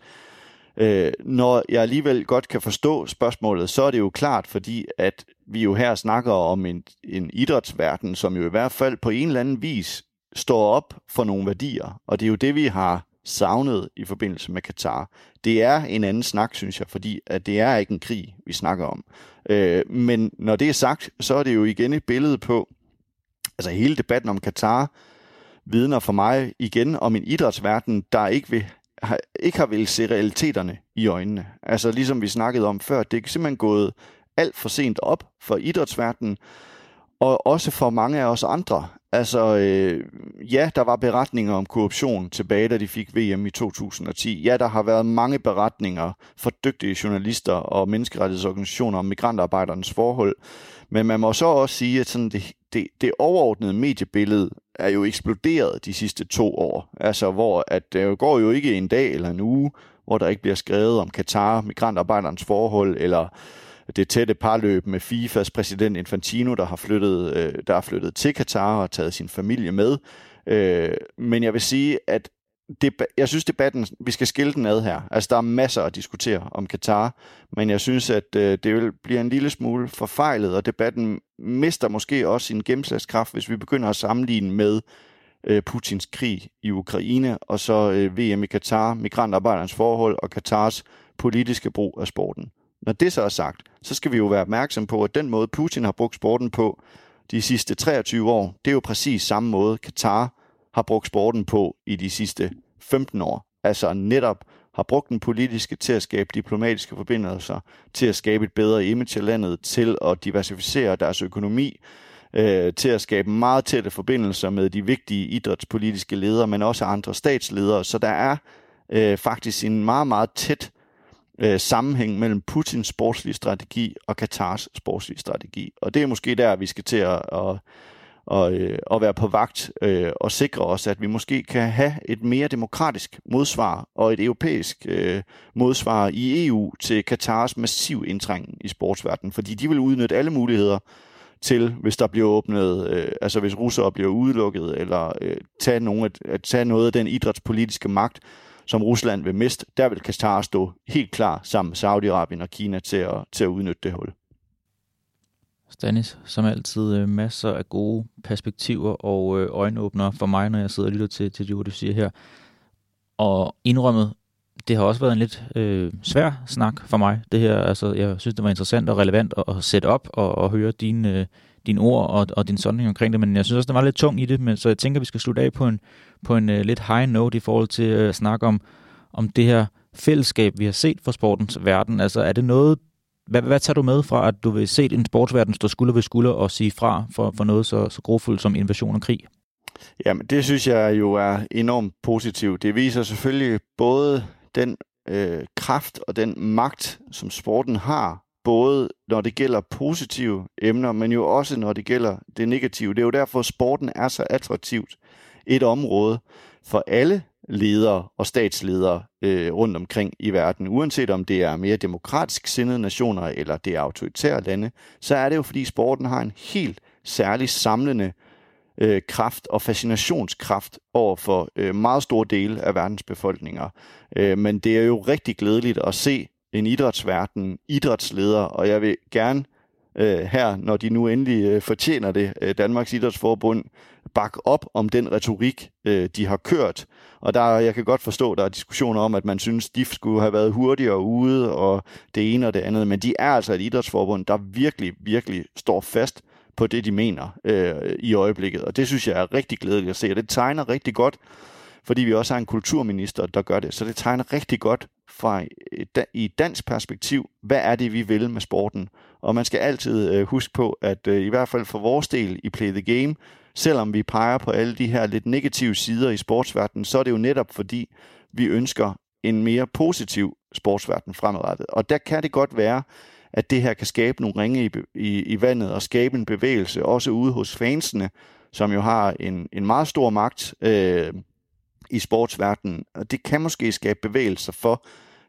Øh, når jeg alligevel godt kan forstå spørgsmålet, så er det jo klart, fordi at vi jo her snakker om en, en idrætsverden, som jo i hvert fald på en eller anden vis står op for nogle værdier. Og det er jo det, vi har savnet i forbindelse med Katar. Det er en anden snak, synes jeg, fordi at det er ikke en krig, vi snakker om. Øh, men når det er sagt, så er det jo igen et billede på, altså hele debatten om Katar vidner for mig igen om en idrætsverden, der ikke vil har, ikke har vil se realiteterne i øjnene. Altså ligesom vi snakkede om før, det er simpelthen gået alt for sent op for idrætsverdenen, og også for mange af os andre. Altså, øh, ja, der var beretninger om korruption tilbage, da de fik VM i 2010. Ja, der har været mange beretninger for dygtige journalister og menneskerettighedsorganisationer om migrantarbejdernes forhold. Men man må så også sige, at sådan det, det, det overordnede mediebillede er jo eksploderet de sidste to år. Altså, hvor at det går jo ikke en dag eller en uge, hvor der ikke bliver skrevet om Katar, migrantarbejdernes forhold, eller det tætte parløb med FIFAs præsident Infantino, der har flyttet, øh, der har flyttet til Katar og taget sin familie med. Øh, men jeg vil sige, at det, jeg synes debatten, vi skal skille den ad her. Altså der er masser at diskutere om Katar, men jeg synes, at øh, det vil bliver en lille smule forfejlet, og debatten mister måske også sin gennemslagskraft, hvis vi begynder at sammenligne med øh, Putins krig i Ukraine, og så øh, VM i Katar, migrantarbejdernes forhold og Katars politiske brug af sporten. Når det så er sagt, så skal vi jo være opmærksom på, at den måde Putin har brugt sporten på de sidste 23 år, det er jo præcis samme måde Katar har brugt sporten på i de sidste 15 år. Altså netop har brugt den politiske til at skabe diplomatiske forbindelser, til at skabe et bedre image af landet, til at diversificere deres økonomi, øh, til at skabe meget tætte forbindelser med de vigtige idrætspolitiske ledere, men også andre statsledere. Så der er øh, faktisk en meget, meget tæt øh, sammenhæng mellem Putins sportslige strategi og Katars sportslige strategi. Og det er måske der, vi skal til at, at, at, øh, at være på vagt øh, og sikre os, at vi måske kan have et mere demokratisk modsvar og et europæisk øh, modsvar i EU til Katars massiv indtrængen i sportsverdenen, fordi de vil udnytte alle muligheder til, hvis der bliver åbnet, øh, altså hvis russere bliver udelukket, eller øh, tage, nogle, at, at tage noget af den idrætspolitiske magt, som Rusland vil miste, der vil Katar stå helt klar sammen med Saudi-Arabien og Kina til at, til at udnytte det hul. Stanis, som altid øh, masser af gode perspektiver og øh, øjenåbner for mig, når jeg sidder og lytter til, til det, du siger her. Og indrømmet, det har også været en lidt øh, svær snak for mig. Det her, altså, jeg synes, det var interessant og relevant at, at sætte op og, at høre dine, øh, dine ord og, og din sondring omkring det, men jeg synes også, det var lidt tung i det, men, så jeg tænker, vi skal slutte af på en, på en uh, lidt high note i forhold til øh, at snakke om, om det her fællesskab, vi har set for sportens verden. Altså er det noget, hvad, hvad tager du med fra, at du vil se en sportsverden stå skulder ved skulder og sige fra for, for noget så, så grofuldt som invasion og krig? Jamen, det synes jeg jo er enormt positivt. Det viser selvfølgelig både den øh, kraft og den magt, som sporten har, både når det gælder positive emner, men jo også når det gælder det negative. Det er jo derfor, sporten er så attraktivt et område for alle ledere og statsledere øh, rundt omkring i verden. Uanset om det er mere demokratisk sindede nationer eller det er autoritære lande, så er det jo fordi sporten har en helt særlig samlende øh, kraft og fascinationskraft over for øh, meget store dele af verdens befolkninger. Øh, men det er jo rigtig glædeligt at se en idrætsverden, idrætsleder, og jeg vil gerne øh, her, når de nu endelig øh, fortjener det, øh, Danmarks Idrætsforbund, bakke op om den retorik, øh, de har kørt, Og der, jeg kan godt forstå, der er diskussioner om, at man synes, de skulle have været hurtigere ude, og det ene og det andet. Men de er altså et idrætsforbund, der virkelig, virkelig står fast på det, de mener øh, i øjeblikket. Og det synes jeg er rigtig glædeligt at se, og det tegner rigtig godt, fordi vi også har en kulturminister, der gør det. Så det tegner rigtig godt fra øh, i dansk perspektiv, hvad er det, vi vil med sporten? Og man skal altid øh, huske på, at øh, i hvert fald for vores del i Play the Game, selvom vi peger på alle de her lidt negative sider i sportsverdenen, så er det jo netop fordi, vi ønsker en mere positiv sportsverden fremadrettet. Og der kan det godt være, at det her kan skabe nogle ringe i, i, i vandet og skabe en bevægelse, også ude hos fansene, som jo har en, en meget stor magt øh, i sportsverdenen. Og det kan måske skabe bevægelser for,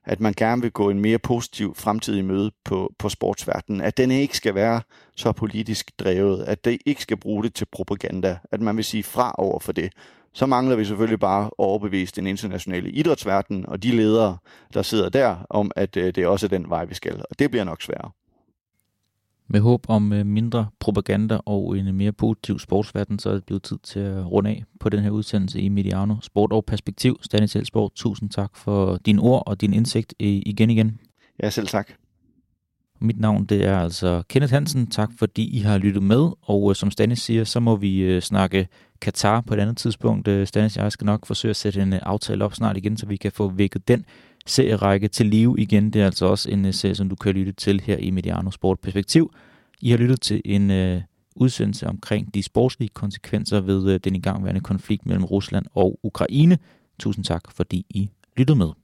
at man gerne vil gå en mere positiv fremtid i møde på, på sportsverdenen. At den ikke skal være så politisk drevet, at det ikke skal bruge det til propaganda, at man vil sige fra over for det. Så mangler vi selvfølgelig bare at overbevise den internationale idrætsverden og de ledere, der sidder der, om at øh, det er også den vej, vi skal. Og det bliver nok sværere. Med håb om øh, mindre propaganda og en mere positiv sportsverden, så er det blevet tid til at runde af på den her udsendelse i Mediano Sport og Perspektiv. Stanis Sport, tusind tak for din ord og din indsigt igen igen. Ja, selv tak. Mit navn det er altså Kenneth Hansen. Tak fordi I har lyttet med. Og øh, som Stanis siger, så må vi øh, snakke Katar på et andet tidspunkt. Stanis jeg skal nok forsøge at sætte en aftale op snart igen, så vi kan få vækket den serierække til live igen. Det er altså også en øh, serie, som du kan lytte til her i Mediano Sport Perspektiv. I har lyttet til en øh, udsendelse omkring de sportslige konsekvenser ved øh, den igangværende konflikt mellem Rusland og Ukraine. Tusind tak, fordi I lyttede med.